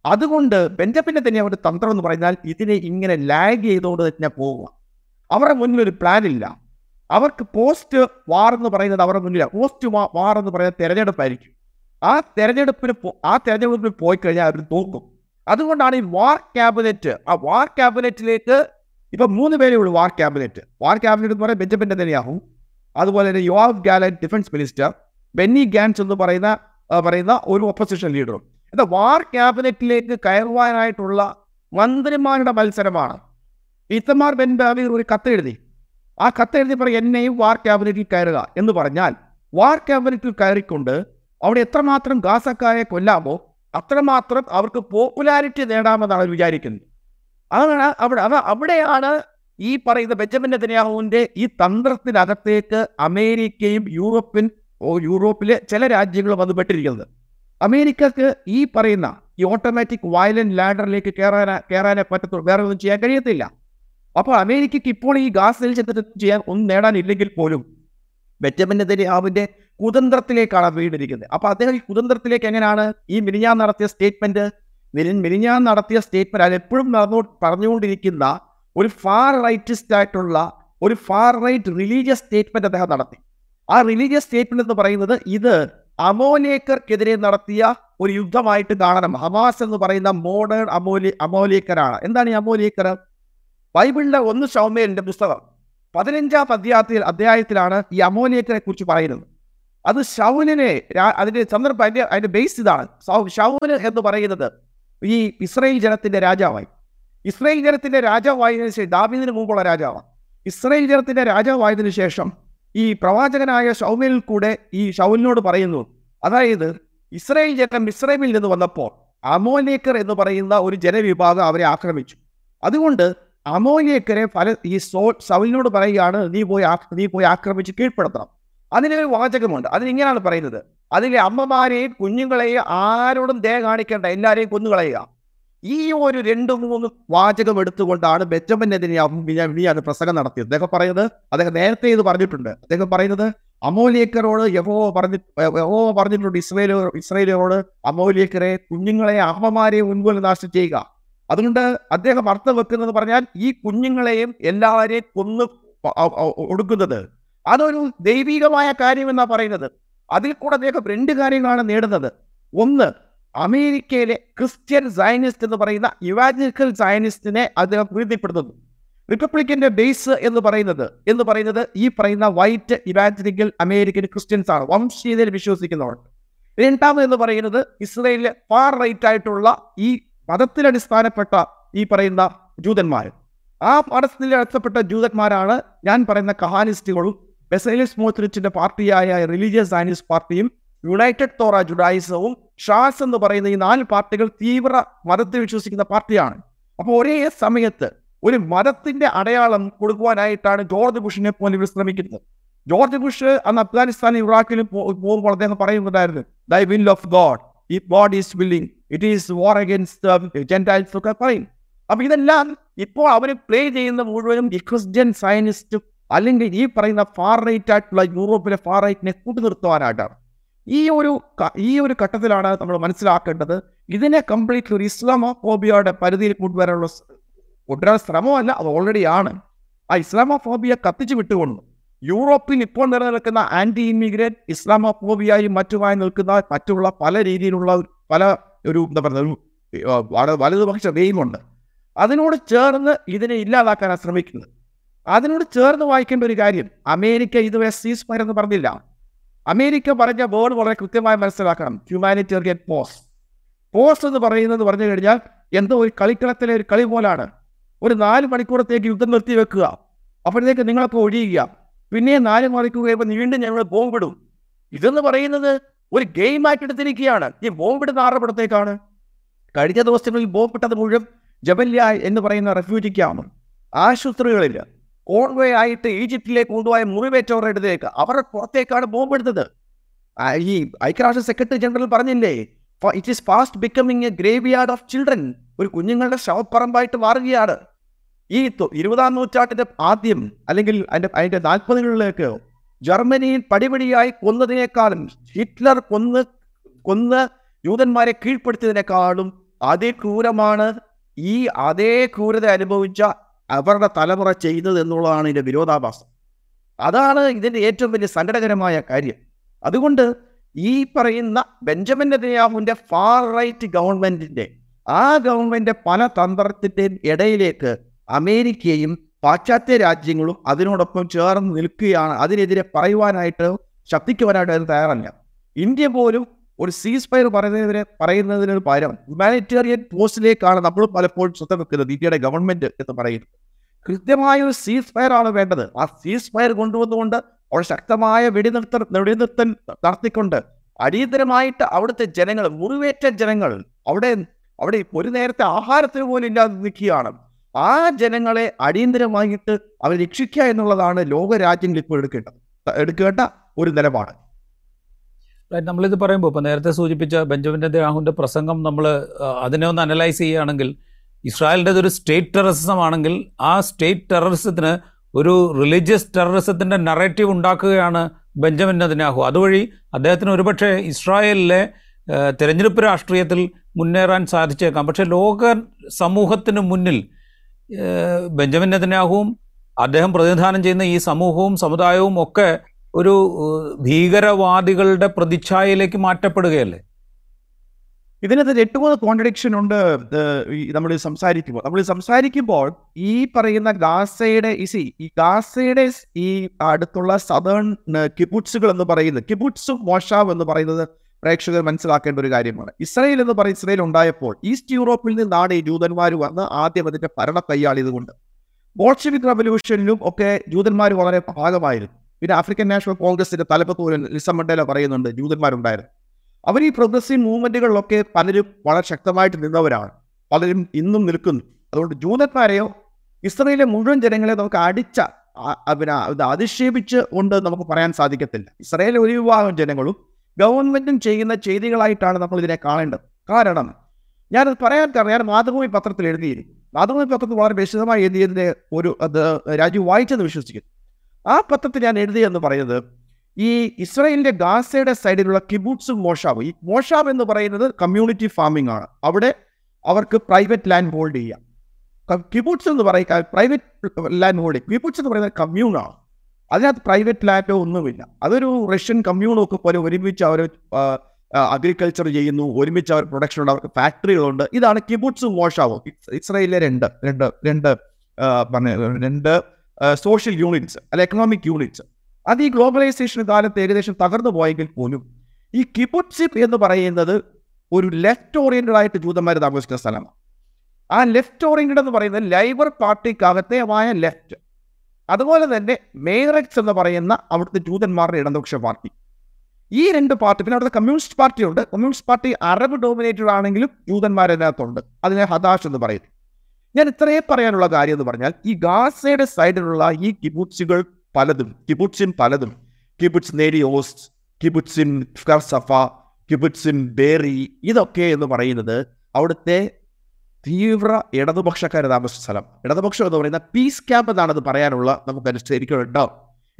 അതുകൊണ്ട് ബെഞ്ചമിന്റെ തന്നെ അവരുടെ തന്ത്രം എന്ന് പറഞ്ഞാൽ ഇതിനെ ഇങ്ങനെ ലാഗ് ചെയ്തുകൊണ്ട് തന്നെ പോവുക. അവരുടെ മുന്നിൽ ഒരു പ്ലാൻ ഇല്ല. അവർക്ക് പോസ്റ്റ് വാർ എന്ന് പറയുന്നത് അവരുടെ മുന്നിലാണ് പോസ്റ്റ് വാർ എന്ന് പറയുന്നത് തെരഞ്ഞെടുപ്പായിരിക്കും. ആ തെരഞ്ഞെടുപ്പിന് ആ തെരഞ്ഞെടുപ്പിൽ പോയി കഴിഞ്ഞാൽ അവർ തോക്കും അതുകൊണ്ടാണ് ഈ വാർ ക്യാബിനറ്റ് ആ വാർ ക്യാബിനറ്റിലേക്ക് ഇപ്പൊ മൂന്ന് പേരേ ഉള്ളൂ വാർ ക്യാബിനറ്റ് വാർ ക്യാബിനറ്റ് എന്ന് പറയുന്നത് ബെഞ്ചമിൻ നെതന്യാഹു അതുപോലെ തന്നെ Yoav Gallant defence minister Benny Gantz എന്ന് പറയുന്ന പറയുന്ന ഒരു ഒപ്പോസിഷൻ ലീഡറും എന്നാൽ വാർ ക്യാബിനറ്റിലേക്ക് കയറുവാനായിട്ടുള്ള മന്ത്രിമാരുടെ മത്സരമാണ്. ഇത്തമാർ ബെൻ ബാബീർ ഒരു കത്തെഴുതി. ആ കത്തെഴുതി പറയും എന്നെയും വാർ ക്യാബിനറ്റിൽ കയറുക എന്ന് പറഞ്ഞാൽ വാർ ക്യാബിനറ്റിൽ കയറിക്കൊണ്ട് അവിടെ എത്രമാത്രം ഗാസക്കാരെ കൊല്ലാമോ അത്രമാത്രം അവർക്ക് പോപ്പുലാരിറ്റി നേടാമെന്നാണ് വിചാരിക്കുന്നത്. അതാണ് അവിടെ അവ അവിടെയാണ് ഈ പറയുന്ന ബെഞ്ചമിൻ നെതന്യാഹുവിന്റെ ഈ തന്ത്രത്തിനകത്തേക്ക് അമേരിക്കയും യൂറോപ്യൻ യൂറോപ്പിലെ ചില രാജ്യങ്ങളും അത് പെട്ടിരിക്കുന്നത്. അമേരിക്കക്ക് ഈ പറയുന്ന ഈ ഓട്ടോമാറ്റിക് വയലന്റ് ലാഡറിലേക്ക് കയറാനാ കയറാനേ പറ്റത്തുള്ളൂ വേറെ ഒന്നും ചെയ്യാൻ കഴിയത്തില്ല. അപ്പോൾ അമേരിക്കയ്ക്ക് ഇപ്പോൾ ഈ ഗാസ് ചെന്നിട്ട് ചെയ്യാൻ ഒന്നും നേടാനില്ലെങ്കിൽ പോലും ബെഞ്ചമിൻ നെതന്യാഹുവിന്റെ കുതന്ത്രത്തിലേക്കാണ് വീണ്ടിരിക്കുന്നത് അപ്പോൾ അദ്ദേഹം ഈ കുതന്ത്രത്തിലേക്ക് എങ്ങനെയാണ് ഈ മിനിഞ്ഞാൻ നടത്തിയ സ്റ്റേറ്റ്മെന്റ് മിനിഞ്ഞാൻ നടത്തിയ സ്റ്റേറ്റ്മെന്റ് അത് എപ്പോഴും നടന്നു പറഞ്ഞുകൊണ്ടിരിക്കുന്ന ഒരു ഫാർ റൈറ്റിസ്റ്റ് ആയിട്ടുള്ള ഒരു ഫാർ റൈറ്റ് റിലീജിയസ് സ്റ്റേറ്റ്മെന്റ് അദ്ദേഹം നടത്തി. ആ റിലീജിയസ് സ്റ്റേറ്റ്മെന്റ് എന്ന് പറയുന്നത് ഇത് അമോലേക്കർക്കെതിരെ നടത്തിയ ഒരു യുദ്ധമായിട്ട് കാണണം. ഹമാസ് എന്ന് പറയുന്ന മോഡേൺ അമോലി അമോലേക്കരാണ്. എന്താണ് ഈ അമോലേക്കർ? ബൈബിളിലെ ഒന്ന് ശൗമേലിന്റെ പുസ്തകം. പതിനഞ്ചാം അധ്യായത്തിൽ അധ്യായത്തിലാണ് ഈ അമോലേക്കറെ കുറിച്ച് പറയുന്നത്. അത് ഷൗലിനെ അതിന്റെ സന്ദർഭം അതിന്റെ അതിന്റെ ബേസ് ഇതാണ്. ഷൗൽ എന്ന് പറയുന്നത് ഈ ഇസ്രയേൽ ജനത്തിന്റെ രാജാവായി. ഇസ്രയേൽ ജനത്തിന്റെ രാജാവായതിനു ശേഷം ദാബിദിന് മുമ്പുള്ള രാജാവാണ് ഇസ്രയേൽ ജനത്തിന്റെ രാജാവായതിനു ശേഷം ഈ പ്രവാചകനായ ഷൗമിൽ കൂടെ ഈ ഷൗലിനോട് പറയുന്നു അതായത് ഇസ്രയേൽ ജനം ഇസ്രൈമിൽ നിന്ന് വന്നപ്പോൾ അമോലേക്കർ എന്ന് പറയുന്ന ഒരു ജനവിഭാഗം അവരെ ആക്രമിച്ചു. അതുകൊണ്ട് അമോലേക്കരെ പല ഈ സോ സൗലിനോട് പറയുകയാണ് നീ പോയി നീ പോയി ആക്രമിച്ച് കീഴ്പ്പെടുത്തണം. അതിനൊരു വാചകമുണ്ട്. അതിനിങ്ങനെയാണ് പറയുന്നത്. അതിലെ അമ്മമാരെയും കുഞ്ഞുങ്ങളെയും ആരോടും ദയ കാണിക്കേണ്ട എല്ലാവരെയും കൊന്നുകളയുക. ഈ ഒരു രണ്ട് മൂന്ന് വാചകം എടുത്തുകൊണ്ടാണ് ബെഞ്ചമിനെതിരെ അത് പ്രസംഗം നടത്തിയത്. അദ്ദേഹം പറയുന്നത് അദ്ദേഹം നേരത്തെ ഇത് പറഞ്ഞിട്ടുണ്ട്. അദ്ദേഹം പറയുന്നത് അമോലിയക്കരോട് യഹോ പറഞ്ഞി യഹോ പറഞ്ഞിട്ടുണ്ട് ഇസ്രയേലോ ഇസ്രയേലിനോട് അമോലിയക്കരെ കുഞ്ഞുങ്ങളെ അമ്മമാരെ മുൻപോൽ നാശം ചെയ്യുക. അതുകൊണ്ട് അദ്ദേഹം അർത്ഥം വെക്കുന്നത് പറഞ്ഞാൽ ഈ കുഞ്ഞുങ്ങളെയും എല്ലാവരെയും കൊന്ന് ഒടുക്കുന്നത്. അതൊരു ദൈവികമായ കാര്യമെന്നാണ് പറയുന്നത്. അതിൽ കൂടെ അദ്ദേഹം രണ്ട് കാര്യങ്ങളാണ് നേടുന്നത്. ഒന്ന് അമേരിക്കയിലെ ക്രിസ്ത്യൻ സയനിസ്റ്റ് എന്ന് പറയുന്ന യുവാജിക്കൽ സയനിസ്റ്റിനെ അദ്ദേഹം പ്രീതിപ്പെടുത്തുന്നു റിപ്പബ്ലിക്കന്റെ ബേസ് എന്ന് പറയുന്നത് എന്ന് പറയുന്നത് ഈ പറയുന്ന വൈറ്റ് ഇവാഞ്ചലിക്കൽ അമേരിക്കൻ ക്രിസ്ത്യൻസ് ആണ്. വംശീയതയിൽ വിശ്വസിക്കുന്നവർ. രണ്ടാമത് എന്ന് പറയുന്നത് ഇസ്രയേലിലെ ഫാർ റൈറ്റ് ആയിട്ടുള്ള ഈ മതത്തിലടിസ്ഥാനപ്പെട്ട ഈ പറയുന്ന ജൂതന്മാർ. ആ മതത്തിൽ അടിസ്ഥാനപ്പെട്ട ജൂതന്മാരാണ് ഞാൻ പറയുന്ന കഹാനിസ്റ്റുകളും ബെസൈലിസ് മോത്രിച്ചിന്റെ പാർട്ടിയായ റിലീജിയസ് സയനിസ്റ്റ് പാർട്ടിയും യുണൈറ്റഡ് തോറ ജുഡായിസവും ഷാസ് എന്ന് പറയുന്ന ഈ നാല് പാർട്ടികൾ തീവ്ര മതത്തെ വിശ്വസിക്കുന്ന പാർട്ടിയാണ്. അപ്പോൾ ഒരേ സമയത്ത് ഒരു മതത്തിന്റെ അടയാളം കൊടുക്കുവാനായിട്ടാണ് ജോർജ് ബുഷിനെ പോലെ ഇവർ ശ്രമിക്കുന്നത്. ജോർജ് ബുഷ് അന്ന് അഫ്ഗാനിസ്ഥാനും ഇറാഖിലും പോകുമ്പോൾ അദ്ദേഹം പറയുന്നുണ്ടായിരുന്നു ദൈ വിൽ ഓഫ് ഗോഡ് ഈ God is willing it is war against Gentiles ഒക്കെ പറയും. അപ്പൊ ഇതെല്ലാം ഇപ്പോൾ അവർ പ്ലേ ചെയ്യുന്ന മുഴുവനും ഈ ക്രിസ്ത്യൻ സയനിസ്റ്റും അല്ലെങ്കിൽ ഈ പറയുന്ന ഫാർ റൈറ്റ് ആയിട്ടുള്ള യൂറോപ്പിലെ ഫാർ റൈറ്റിനെ കൂട്ടുനിർത്തുവാനായിട്ടാണ്. ഈ ഒരു ഈ ഒരു ഘട്ടത്തിലാണ് നമ്മൾ മനസ്സിലാക്കേണ്ടത്. ഇതിനെ കംപ്ലീറ്റ്ലി ഒരു ഇസ്ലാമോഫോബിയയുടെ പരിധിയിൽ കൊണ്ടുവരാനുള്ള കൊണ്ടുവരാൻ ശ്രമമല്ല അത് ഓൾറെഡി ആണ്. ആ ഇസ്ലാമോഫോബിയ കത്തിച്ചു വിട്ടുകൊണ്ടു യൂറോപ്പിൽ ഇപ്പോൾ നിലനിൽക്കുന്ന ആന്റി ഇമിഗ്രേറ്റ് ഇസ്ലാമോഫോബിയായും മറ്റുമായി നിൽക്കുന്ന മറ്റുള്ള പല രീതിയിലുള്ള പല ഒരു എന്താ പറയുക ഒരു വലതുപക്ഷ വെയിമുണ്ട് അതിനോട് ചേർന്ന് ഇതിനെ ഇല്ലാതാക്കാനാണ് ശ്രമിക്കുന്നത്. അതിനോട് ചേർന്ന് വായിക്കേണ്ട ഒരു കാര്യം അമേരിക്ക ഇതുവരെ സീസ് ഫയർ എന്ന് പറഞ്ഞില്ല. അമേരിക്ക പറഞ്ഞ വേർഡ് വളരെ കൃത്യമായി മനസ്സിലാക്കണം. ഹ്യൂമാനിറ്റേറിയൻ പോസ് പോസ് എന്ന് പറയുന്നത് പറഞ്ഞു കഴിഞ്ഞാൽ എന്തോ ഒരു കളിക്കളത്തിലെ ഒരു കളി പോലാണ്. ഒരു നാല് മണിക്കൂറത്തേക്ക് യുദ്ധം നിർത്തി വെക്കുക. അപ്പോഴത്തേക്ക് നിങ്ങളൊക്കെ ഒഴിയുക. പിന്നെ നാല് മണിക്കൂർ കഴിയുമ്പോൾ വീണ്ടും ഞങ്ങൾ ബോംബിടും ഇതെന്ന് പറയുന്നത് ഒരു ഗെയിം ആയിട്ട് എടുത്തിരിക്കുകയാണ്. ഈ ബോംബിടുന്ന ആറപ്പുറത്തേക്കാണ് കഴിഞ്ഞ ദിവസങ്ങളിൽ ബോംബിട്ടത് മുഴുവൻ ജബല്യ എന്ന് പറയുന്ന റെഫ്യൂജിക്കാണ് ആശുപത്രികളിൽ കോൺവേ ആയിട്ട് ഈജിപ്തിലേക്ക് കൊണ്ടുപോയ മുറിവേറ്റവരുടെ അടുത്തേക്ക് അവരുടെ പുറത്തേക്കാണ് ബോംബെടുത്തത് എടുത്തത്. ഈ ഐക്യരാഷ്ട്ര സെക്രട്ടറി ജനറൽ പറഞ്ഞില്ലേ it is fast becoming a graveyard of children ഒരു കുഞ്ഞുങ്ങളുടെ ശവപ്പറമ്പായിട്ട് മാറുകയാണ്. ഈ ഇരുപതാം നൂറ്റാണ്ടിന്റെ ആദ്യം അല്ലെങ്കിൽ അതിന്റെ അതിന്റെ നാൽപ്പതുകളിലേക്ക് ജർമ്മനിയിൽ പടിപടിയായി കൊന്നതിനേക്കാളും ഹിറ്റ്ലർ കൊന്ന് കൊന്ന് യൂതന്മാരെ കീഴ്പ്പെടുത്തിയതിനേക്കാളും അതിക്രൂരമാണ് ഈ അതേ ക്രൂരത അനുഭവിച്ച അവരുടെ തലമുറ ചെയ്യുന്നത് എന്നുള്ളതാണ് ഇതിന്റെ വിരോധാഭാസം. അതാണ് ഇതിന്റെ ഏറ്റവും വലിയ സങ്കടകരമായ കാര്യം. അതുകൊണ്ട് ഈ പറയുന്ന ബെഞ്ചമിൻ നെതന്യാഹുവിന്റെ ഫാർ റൈറ്റ് ഗവൺമെന്റിന്റെ ആ ഗവൺമെന്റിന്റെ പല തന്ത്രത്തിന്റെയും ഇടയിലേക്ക് അമേരിക്കയും പാശ്ചാത്യ രാജ്യങ്ങളും അതിനോടൊപ്പം ചേർന്ന് നിൽക്കുകയാണ്. അതിനെതിരെ പറയുവാനായിട്ട് ശബ്ദിക്കുവാനായിട്ട് അത് തയ്യാറല്ല. ഇന്ത്യ പോലും ഒരു സീസ് ഫയർ പറയുന്നതിന് പറയുന്നതിന് പകരം ഹ്യൂമാനിറ്റേറിയൻ പോസ്റ്റിലേക്കാണ് നമ്മൾ പലപ്പോഴും ശ്രദ്ധ വെക്കുന്നത് ഇന്ത്യയുടെ ഗവൺമെന്റ് എന്ന് പറയുന്നത്. കൃത്യമായ ഒരു സീസ് ഫയർ ആണ് വേണ്ടത്. ആ സീസ് ഫയർ കൊണ്ടുവന്നുകൊണ്ട് അവിടെ ശക്തമായ വെടിനിർത്തൽ വെടിനിർത്തൽ നടത്തിക്കൊണ്ട് അടിയന്തരമായിട്ട് അവിടുത്തെ ജനങ്ങൾ മുറിവേറ്റ ജനങ്ങൾ അവിടെ അവിടെ ഒരു നേരത്തെ ആഹാരത്തിന് പോലും ഇല്ലാതെ നിൽക്കുകയാണ്. ആ ജനങ്ങളെ അടിയന്തരമായിട്ട് അവരെ രക്ഷിക്കുക എന്നുള്ളതാണ് ലോകരാജ്യങ്ങൾ ഇപ്പോൾ എടുക്കേണ്ടത്. എടുക്കേണ്ട ഒരു നിലപാട്. Right, നമ്മളിത് പറയുമ്പോൾ ഇപ്പോൾ നേരത്തെ സൂചിപ്പിച്ച ബെഞ്ചമിൻ നെതന്യാഹുവിന്റെ പ്രസംഗം നമ്മൾ അതിനെ ഒന്ന് അനലൈസ് ചെയ്യുകയാണെങ്കിൽ ഇസ്രായേലിന്റെ ഒരു സ്റ്റേറ്റ് ടെററിസം ആണെങ്കിൽ ആ സ്റ്റേറ്റ് ടെററിസത്തിന് ഒരു റിലീജിയസ് ടെററിസത്തിന്റെ നറേറ്റീവ് ഉണ്ടാക്കുകയാണ് ബെഞ്ചമിൻ നെതന്യാഹു. അതുവഴി അദ്ദേഹത്തിന് ഒരുപക്ഷെ ഇസ്രായേലിലെ തിരഞ്ഞെടുപ്പ് രാഷ്ട്രീയത്തിൽ മുന്നേറാൻ സാധിച്ചേക്കാം. പക്ഷേ ലോക സമൂഹത്തിന് മുന്നിൽ ബെഞ്ചമിൻ നെതന്യാഹുവും അദ്ദേഹം പ്രതിനിധാനം ചെയ്യുന്ന ഈ സമൂഹവും സമുദായവും ഒക്കെ ഒരു ഭീകരവാദികളുടെ പ്രതിച്ഛായയിലേക്ക് മാറ്റപ്പെടുകയല്ലേ? ഇതിനകത്ത് മൂന്ന് കോൺട്രഡിക്ഷൻ ഉണ്ട് നമ്മൾ സംസാരിക്കുമ്പോൾ. നമ്മൾ സംസാരിക്കുമ്പോൾ ഈ പറയുന്ന ഗാസയുടെ ഇസി ഈ ഗാസയുടെ ഈ അടുത്തുള്ള സദേൺ കിബുട്സുകൾ എന്ന് പറയുന്നത് കിബുട്സും മോഷാവ് എന്ന് പറയുന്നത് പ്രേക്ഷകർ മനസ്സിലാക്കേണ്ട ഒരു കാര്യമാണ്. ഇസ്രയേൽ എന്ന് പറയുന്ന ഇസ്രയേൽ ഉണ്ടായപ്പോൾ ഈസ്റ്റ് യൂറോപ്പിൽ നിന്നാണ് ഈ ജൂതന്മാർ വന്ന് ആദ്യം അതിന്റെ ഭരണ കൈയാളിയതുകൊണ്ട്. ബോൾഷെവിക് റവല്യൂഷനിലും ഒക്കെ ജൂതന്മാർ വളരെ ഭാഗമായിരുന്നു പിന്നെ ആഫ്രിക്കൻ നാഷണൽ കോൺഗ്രസിന്റെ തലപ്പത്ത് പോലും ലിസം മണ്ടേല പറയുന്നുണ്ട് ജൂതന്മാരുണ്ടായിരുന്നു. അവർ ഈ പ്രോഗ്രസീവ് മൂവ്മെന്റുകളിലൊക്കെ പലരും വളരെ ശക്തമായിട്ട് നിന്നവരാണ്. പലരും ഇന്നും നിൽക്കുന്നു. അതുകൊണ്ട് ജൂതന്മാരെയോ ഇസ്രയേലിലെ മുഴുവൻ ജനങ്ങളെ നമുക്ക് അടിച്ച പിന്നെ അധിക്ഷേപിച്ച് കൊണ്ട് നമുക്ക് പറയാൻ സാധിക്കത്തില്ല. ഇസ്രയേലിലെ ഒരു വിഭാഗം ജനങ്ങളും ഗവൺമെന്റും ചെയ്യുന്ന ചെയ്തികളായിട്ടാണ് നമ്മൾ ഇതിനെ കാണേണ്ടത്. കാരണം ഞാനത് പറയാൻ കാരണം ഞാൻ മാതൃഭൂമി പത്രത്തിൽ എഴുതിയിരുന്നു. മാതൃഭൂമി പത്രത്തിൽ വളരെ വിശദമായി എഴുതിയതിന്റെ ഒരു അത് രാജു വായിച്ചെന്ന് വിശ്വസിക്കുന്നു. ആ പത്രത്തിൽ ഞാൻ എഴുതിയെന്ന് പറയുന്നത് ഈ ഇസ്രായേലിന്റെ ഗാസയുടെ സൈഡിലുള്ള കിബൂട്ട്സും മോഷാവും ഈ മോഷാബ് എന്ന് പറയുന്നത് കമ്മ്യൂണിറ്റി ഫാമിംഗ് ആണ്. അവിടെ അവർക്ക് പ്രൈവറ്റ് ലാൻഡ് ഹോൾഡ് ചെയ്യാം. കിബൂട്ട്സ് എന്ന് പറയുക പ്രൈവറ്റ് ലാൻഡ് ഹോൾഡ് കിബൂട്ട്സ് എന്ന് പറയുന്നത് കമ്മ്യൂണാണ് അതിനകത്ത് പ്രൈവറ്റ് ലാൻഡോ ഒന്നുമില്ല. അതൊരു റഷ്യൻ കമ്മ്യൂണൊക്കെ പോലെ ഒരുമിച്ച് അവർ അഗ്രികൾച്ചർ ചെയ്യുന്നു. ഒരുമിച്ച് അവർ പ്രൊഡക്ഷൻ ഉണ്ട്. അവർക്ക് ഫാക്ടറികളുണ്ട് ഇതാണ് കിബൂട്ട്സും മോഷാവും ഇസ്രായേലിലെ രണ്ട് രണ്ട് രണ്ട് പറഞ്ഞ രണ്ട് സോഷ്യൽ യൂണിറ്റ്സ് അല്ല എക്കണോമിക് യൂണിറ്റ്സ് അത് ഈ ഗ്ലോബലൈസേഷൻ കാലത്ത് ഏകദേശം തകർന്നു പോയെങ്കിൽ പോലും ഈ കിബുട്സിപ്പ് എന്ന് പറയുന്നത് ഒരു ലെഫ്റ്റ് ഓറിയന്റഡ് ആയിട്ട് ജൂതന്മാർ താമസിക്കുന്ന സ്ഥലമാണ്. ആ ലെഫ്റ്റ് ഓറിയന്റഡ് എന്ന് പറയുന്നത് ലൈബർ പാർട്ടിക്കകത്തേമായ ലെഫ്റ്റ് അതുപോലെ തന്നെ മേറക്സ് എന്ന് പറയുന്ന അവിടുത്തെ ജൂതന്മാരുടെ ഇടതുപക്ഷ പാർട്ടി. ഈ രണ്ട് പാർട്ടി പിന്നെ അവിടുത്തെ കമ്മ്യൂണിസ്റ്റ് പാർട്ടിയുണ്ട് കമ്മ്യൂണിസ്റ്റ് പാർട്ടി അറബ് ഡോമിനേറ്റഡ് ആണെങ്കിലും ജൂതന്മാരതിനകത്തുണ്ട്. അതിനെ ഹദാഷ് എന്ന് പറയുന്നു. ഞാൻ ഇത്രയേ പറയാനുള്ള കാര്യം എന്ന് പറഞ്ഞാൽ ഈ ഗാസയുടെ സൈഡിലുള്ള ഈ കിബുട്സുകൾ പലതും കിബുട്സിൻ പലതും. കിബുട്സ് നേരിയോസ്റ്റ് കിബുട്സിൻ സഫ കിബുട്സിൻ ബേറി ഇതൊക്കെ എന്ന് പറയുന്നത് അവിടുത്തെ തീവ്ര ഇടതുപക്ഷക്കാർ താമസിച്ച സ്ഥലം. ഇടതുപക്ഷം എന്ന് പറയുന്ന പീസ് ക്യാമ്പ് എന്നാണ് അത് പറയാനുള്ള നമുക്ക് അനുസരിക്കണം ഉണ്ടാവും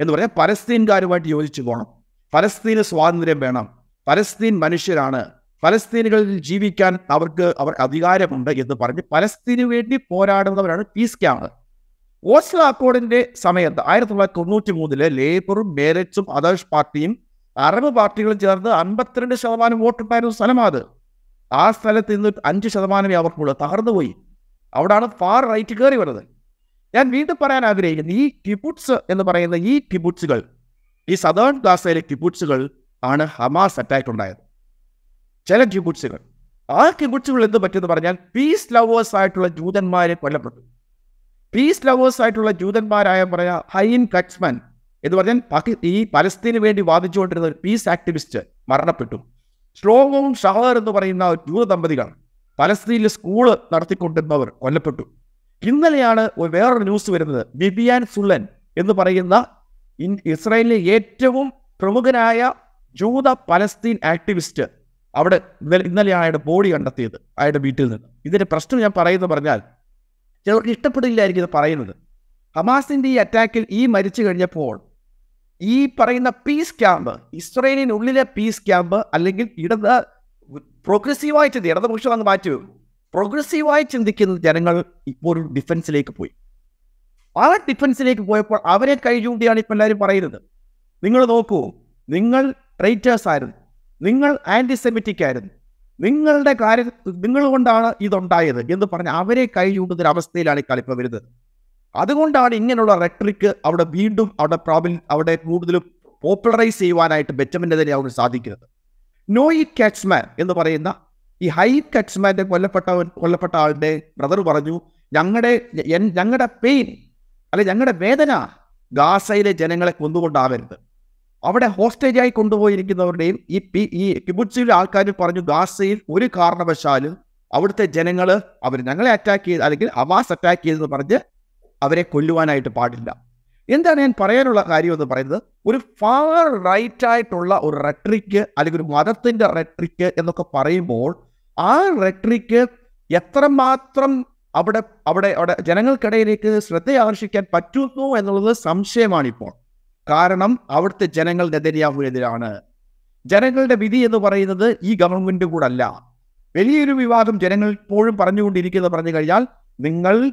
എന്ന് പറഞ്ഞാൽ പലസ്തീൻകാരുമായിട്ട് യോജിച്ചു പോകണം. പലസ്തീന് സ്വാതന്ത്ര്യം വേണം. പലസ്തീൻ മനുഷ്യരാണ്. പലസ്തീനുകളിൽ ജീവിക്കാൻ അവർക്ക് അവർ അധികാരമുണ്ട് എന്ന് പറഞ്ഞ് പലസ്തീന് വേണ്ടി പോരാടുന്നവരാണ് പീസ് ക്യാമ്പ് ഓസ്ലോ അക്കോർഡിന്റെ സമയത്ത് ആയിരത്തി തൊള്ളായിരത്തി തൊണ്ണൂറ്റി മൂന്നിൽ ലേബറും മേരറ്റ്സും അതേഴ്സ് പാർട്ടിയും അറബ് പാർട്ടികളും ചേർന്ന് അൻപത്തിരണ്ട് ശതമാനം വോട്ടുണ്ടായിരുന്ന സ്ഥലമാണ് ആ സ്ഥലത്ത് ഇന്ന് അഞ്ച് ശതമാനമേ അവർക്കുള്ളൂ. തകർന്നുപോയി അവിടാണ് ഫാർ റൈറ്റ് കയറി വരുന്നത്. ഞാൻ വീണ്ടും പറയാൻ ആഗ്രഹിക്കുന്നു ഈ കിബുട്സ് എന്ന് പറയുന്ന ഈ കിബുട്സുകൾ ഈ സദേൺ ഗാസയിലെ കിബുട്സുകൾ ആണ് ഹമാസ് അറ്റാക്ക് ഉണ്ടായത്. ചില കിബുട്സുകൾ. ആ കിബുട്സുകൾ എന്ത് പറ്റുമെന്ന് പറഞ്ഞാൽ പീസ് ലവേഴ്സ് ആയിട്ടുള്ള ജൂതന്മാരെ കൊല്ലപ്പെട്ടു പീസ് ലവേഴ്സ് ആയിട്ടുള്ള ജൂതന്മാരായ പറയാ ഹൈൻ കട്സ്മാൻ എന്ന് പറഞ്ഞാൽ പാകി ഈ പലസ്തീന് വേണ്ടി വാദിച്ചുകൊണ്ടിരുന്ന ഒരു പീസ് ആക്ടിവിസ്റ്റ് മരണപ്പെട്ടു. ശ്ലോകവും ഷഹർ എന്ന് പറയുന്ന ഒരു ജൂത ദമ്പതികൾ പലസ്തീനിൽ സ്കൂൾ നടത്തിക്കൊണ്ടിരുന്നവർ കൊല്ലപ്പെട്ടു. ഇന്നലെയാണ് വേറൊരു ന്യൂസ് വരുന്നത്. ബിബിയാൻ സുള്ളൻ എന്ന് പറയുന്ന ഇസ്രായേലിലെ ഏറ്റവും പ്രമുഖനായ ജൂത പലസ്തീൻ ആക്ടിവിസ്റ്റ് അവിടെ ഇന്നലെ ഇന്നലെ അയാളുടെ ബോഡി കണ്ടെത്തിയത് അയാളുടെ വീട്ടിൽ നിന്ന്. ഇതിന്റെ പ്രശ്നം ഞാൻ പറയുന്നത് പറഞ്ഞാൽ ചിലർക്ക് ഇഷ്ടപ്പെടില്ലായിരിക്കും ഇത് പറയുന്നത്. ഹമാസിന്റെ ഈ അറ്റാക്കിൽ ഈ മരിച്ചു കഴിഞ്ഞപ്പോൾ ഈ പറയുന്ന പീസ് ക്യാമ്പ് ഇസ്രയേലിനുള്ളിലെ പീസ് ക്യാമ്പ് അല്ലെങ്കിൽ ഇടത് പ്രോഗ്രസീവായി ചിന്തി ഇടതുപക്ഷം അങ്ങ് മാറ്റി വെക്കും. പ്രോഗ്രസീവായി ചിന്തിക്കുന്ന ജനങ്ങൾ ഇപ്പോൾ ഡിഫൻസിലേക്ക് പോയി. ആ ഡിഫൻസിലേക്ക് പോയപ്പോൾ അവരെ കൈ ചൂണ്ടിയാണ് ഇപ്പം എല്ലാവരും പറയുന്നത്. നിങ്ങൾ നോക്കൂ നിങ്ങൾ ട്രൈറ്റേഴ്സ് ആയിരുന്നു. നിങ്ങൾ ആന്റിസെമിറ്റിക് ആയിരുന്നു. നിങ്ങളുടെ കാര്യം നിങ്ങൾ കൊണ്ടാണ് ഇതുണ്ടായത് എന്ന് പറഞ്ഞ് അവരെ കൈ ചൂണ്ടുന്ന അവസ്ഥയിലാണ് ഈ കളിപ്പ് വരുന്നത്. അതുകൊണ്ടാണ് ഇങ്ങനെയുള്ള റെട്രിക്ക് അവിടെ വീണ്ടും അവിടെ പ്രോബ്ലം അവിടെ കൂടുതലും പോപ്പുലറൈസ് ചെയ്യുവാനായിട്ട് ബെറ്റമിന്റെ തന്നെ അവിടെ സാധിക്കുന്നത് നോയി കാറ്റ്സ്മാൻ എന്ന് പറയുന്ന ഈ ഹൈ കാറ്റ്സ്മാന്റെ കൊല്ലപ്പെട്ടവൻ കൊല്ലപ്പെട്ട ആളുടെ ബ്രദർ പറഞ്ഞു ഞങ്ങളുടെ ഞങ്ങളുടെ പെയിൻ അല്ലെ ഞങ്ങളുടെ വേദന ഗാസയിലെ ജനങ്ങളെ കൊന്നുകൊണ്ടാവരുത്. അവിടെ ഹോസ്റ്റേജായി കൊണ്ടുപോയിരിക്കുന്നവരുടെയും ഈ പി ഈ കിബുച്ചിയിലെ ആൾക്കാർ പറഞ്ഞു ഗാസയിൽ ഒരു കാരണവശാലും അവിടുത്തെ ജനങ്ങൾ അവർ ഞങ്ങളെ അറ്റാക്ക് ചെയ്ത് അല്ലെങ്കിൽ അവാസ് അറ്റാക്ക് ചെയ്തെന്ന് പറഞ്ഞ് അവരെ കൊല്ലുവാനായിട്ട് പാടില്ല. എന്താണ് ഞാൻ പറയാനുള്ള കാര്യം എന്ന് പറയുന്നത്? ഒരു ഫാർ റൈറ്റ് ആയിട്ടുള്ള ഒരു റെട്രിക്ക് അല്ലെങ്കിൽ ഒരു മതത്തിന്റെ റെട്രിക്ക് എന്നൊക്കെ പറയുമ്പോൾ ആ റെട്രിക്ക് എത്രമാത്രം അവിടെ അവിടെ അവിടെ ജനങ്ങൾക്കിടയിലേക്ക് ശ്രദ്ധ ആകർഷിക്കാൻ പറ്റുന്നു എന്നുള്ളത് സംശയമാണ് ഇപ്പോൾ കാരണം അവിടുത്തെ ജനങ്ങൾ നെതന്യാഹുവിനെതിരാണ്. ജനങ്ങളുടെ വിധി എന്ന് പറയുന്നത് ഈ ഗവൺമെന്റ് കൂടല്ല. വലിയൊരു വിവാദം ജനങ്ങൾ ഇപ്പോഴും പറഞ്ഞുകൊണ്ടിരിക്കുന്നത് പറഞ്ഞു കഴിഞ്ഞാൽ നിങ്ങൾ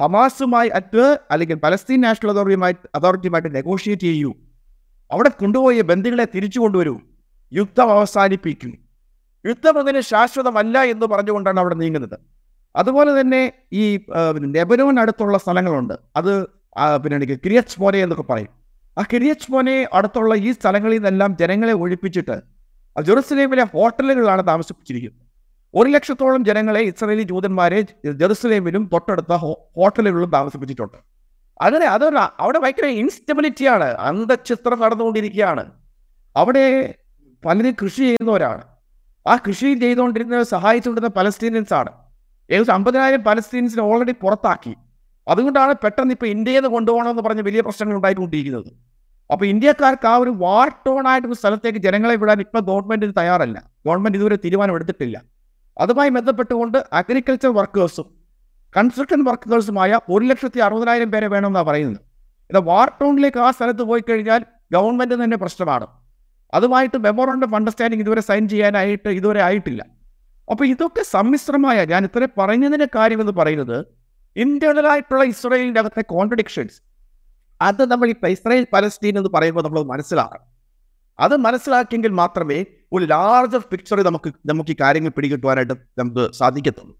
ഹമാസുമായി അറ്റ് അല്ലെങ്കിൽ പലസ്തീൻ നാഷണൽ അതോറിറ്റിയുമായി അതോറിറ്റിയുമായിട്ട് നെഗോഷിയേറ്റ് ചെയ്യൂ. അവിടെ കൊണ്ടുപോയ ബന്ധുക്കളെ തിരിച്ചു കൊണ്ടുവരൂ. യുദ്ധം അവസാനിപ്പിക്കും. യുദ്ധം അതിന് ശാശ്വതമല്ല എന്ന് പറഞ്ഞുകൊണ്ടാണ് അവിടെ നീങ്ങുന്നത്. അതുപോലെ തന്നെ ഈ ലെബനോൻ അടുത്തുള്ള സ്ഥലങ്ങളുണ്ട്. അത് പിന്നെ ക്രിയറ്റ്സ് പോലെ എന്നൊക്കെ പറയും. ആ കിരിയച്ച് മോനെ അടുത്തുള്ള ഈ സ്ഥലങ്ങളിൽ നിന്നെല്ലാം ജനങ്ങളെ ഒഴിപ്പിച്ചിട്ട് ജെറുസലേമിലെ ഹോട്ടലുകളിലാണ് താമസിപ്പിച്ചിരിക്കുന്നത്. ഒരു ലക്ഷത്തോളം ജനങ്ങളെ ഇസ്രയേലി ജൂതന്മാരെ ജെറുസലേമിലും തൊട്ടടുത്ത ഹോട്ടലുകളിലും താമസിപ്പിച്ചിട്ടുണ്ട്. അങ്ങനെ അതൊരു അവിടെ ഭയങ്കര ഇൻസ്റ്റബിലിറ്റിയാണ് അന്തചിത്രം നടന്നുകൊണ്ടിരിക്കുകയാണ്. അവിടെ പലരും കൃഷി ചെയ്യുന്നവരാണ്. ആ കൃഷി ചെയ്തുകൊണ്ടിരുന്ന സഹായിച്ചുകൊണ്ടിരുന്ന പലസ്തീനിയൻസ് ആണ് ഏകദേശം അമ്പതിനായിരം പലസ്തീനിയൻസിനെ ഓൾറെഡി പുറത്താക്കി. അതുകൊണ്ടാണ് പെട്ടെന്ന് ഇപ്പോൾ ഇന്ത്യയിൽ നിന്ന് കൊണ്ടുപോകണമെന്ന് പറഞ്ഞ് വലിയ പ്രശ്നങ്ങൾ ഉണ്ടായിക്കൊണ്ടിരിക്കുന്നത്. അപ്പോൾ ഇന്ത്യക്കാർക്ക് ആ ഒരു വാർ ടോൺ ആയിട്ടൊരു സ്ഥലത്തേക്ക് ജനങ്ങളെ വിടാൻ ഇപ്പോൾ ഗവൺമെന്റ് തയ്യാറല്ല. ഗവൺമെന്റ് ഇതുവരെ തീരുമാനം എടുത്തിട്ടില്ല. അതുമായി ബന്ധപ്പെട്ടുകൊണ്ട് അഗ്രികൾച്ചർ വർക്കേഴ്സും കൺസ്ട്രക്ഷൻ വർക്കേഴ്സുമായ ഒരു ലക്ഷത്തി അറുപതിനായിരം പേരെ വേണമെന്നാണ് പറയുന്നത്. ഇത് വാർ ടൗണിലേക്ക് ആ സ്ഥലത്ത് പോയി കഴിഞ്ഞാൽ ഗവൺമെന്റ് തന്നെ പ്രശ്നമാണ്. അതുമായിട്ട് മെമ്മോറണ്ടം അണ്ടർസ്റ്റാൻഡിങ് ഇതുവരെ സൈൻ ചെയ്യാനായിട്ട് ഇതുവരെ ആയിട്ടില്ല. അപ്പോൾ ഇതൊക്കെ സമ്മിശ്രമായ ഞാൻ ഇത്ര പറഞ്ഞതിന്റെ കാര്യമെന്ന് പറയുന്നത് ഇന്റേണൽ ആയിട്ടുള്ള ഇസ്രയേലിന്റെ അകത്തെ കോൺട്രഡിക്ഷൻസ് അത് നമ്മൾ ഇപ്പം ഇസ്രയേൽ പലസ്തീൻ എന്ന് പറയുമ്പോൾ നമ്മൾ മനസ്സിലാക്കണം. അത് മനസ്സിലാക്കിയെങ്കിൽ മാത്രമേ ഒരു ലാർജർ പിക്ചർ നമുക്ക് നമുക്ക് ഈ കാര്യങ്ങൾ പിടികിട്ടുവാനായിട്ട് നമുക്ക് സാധിക്കത്തുള്ളൂ.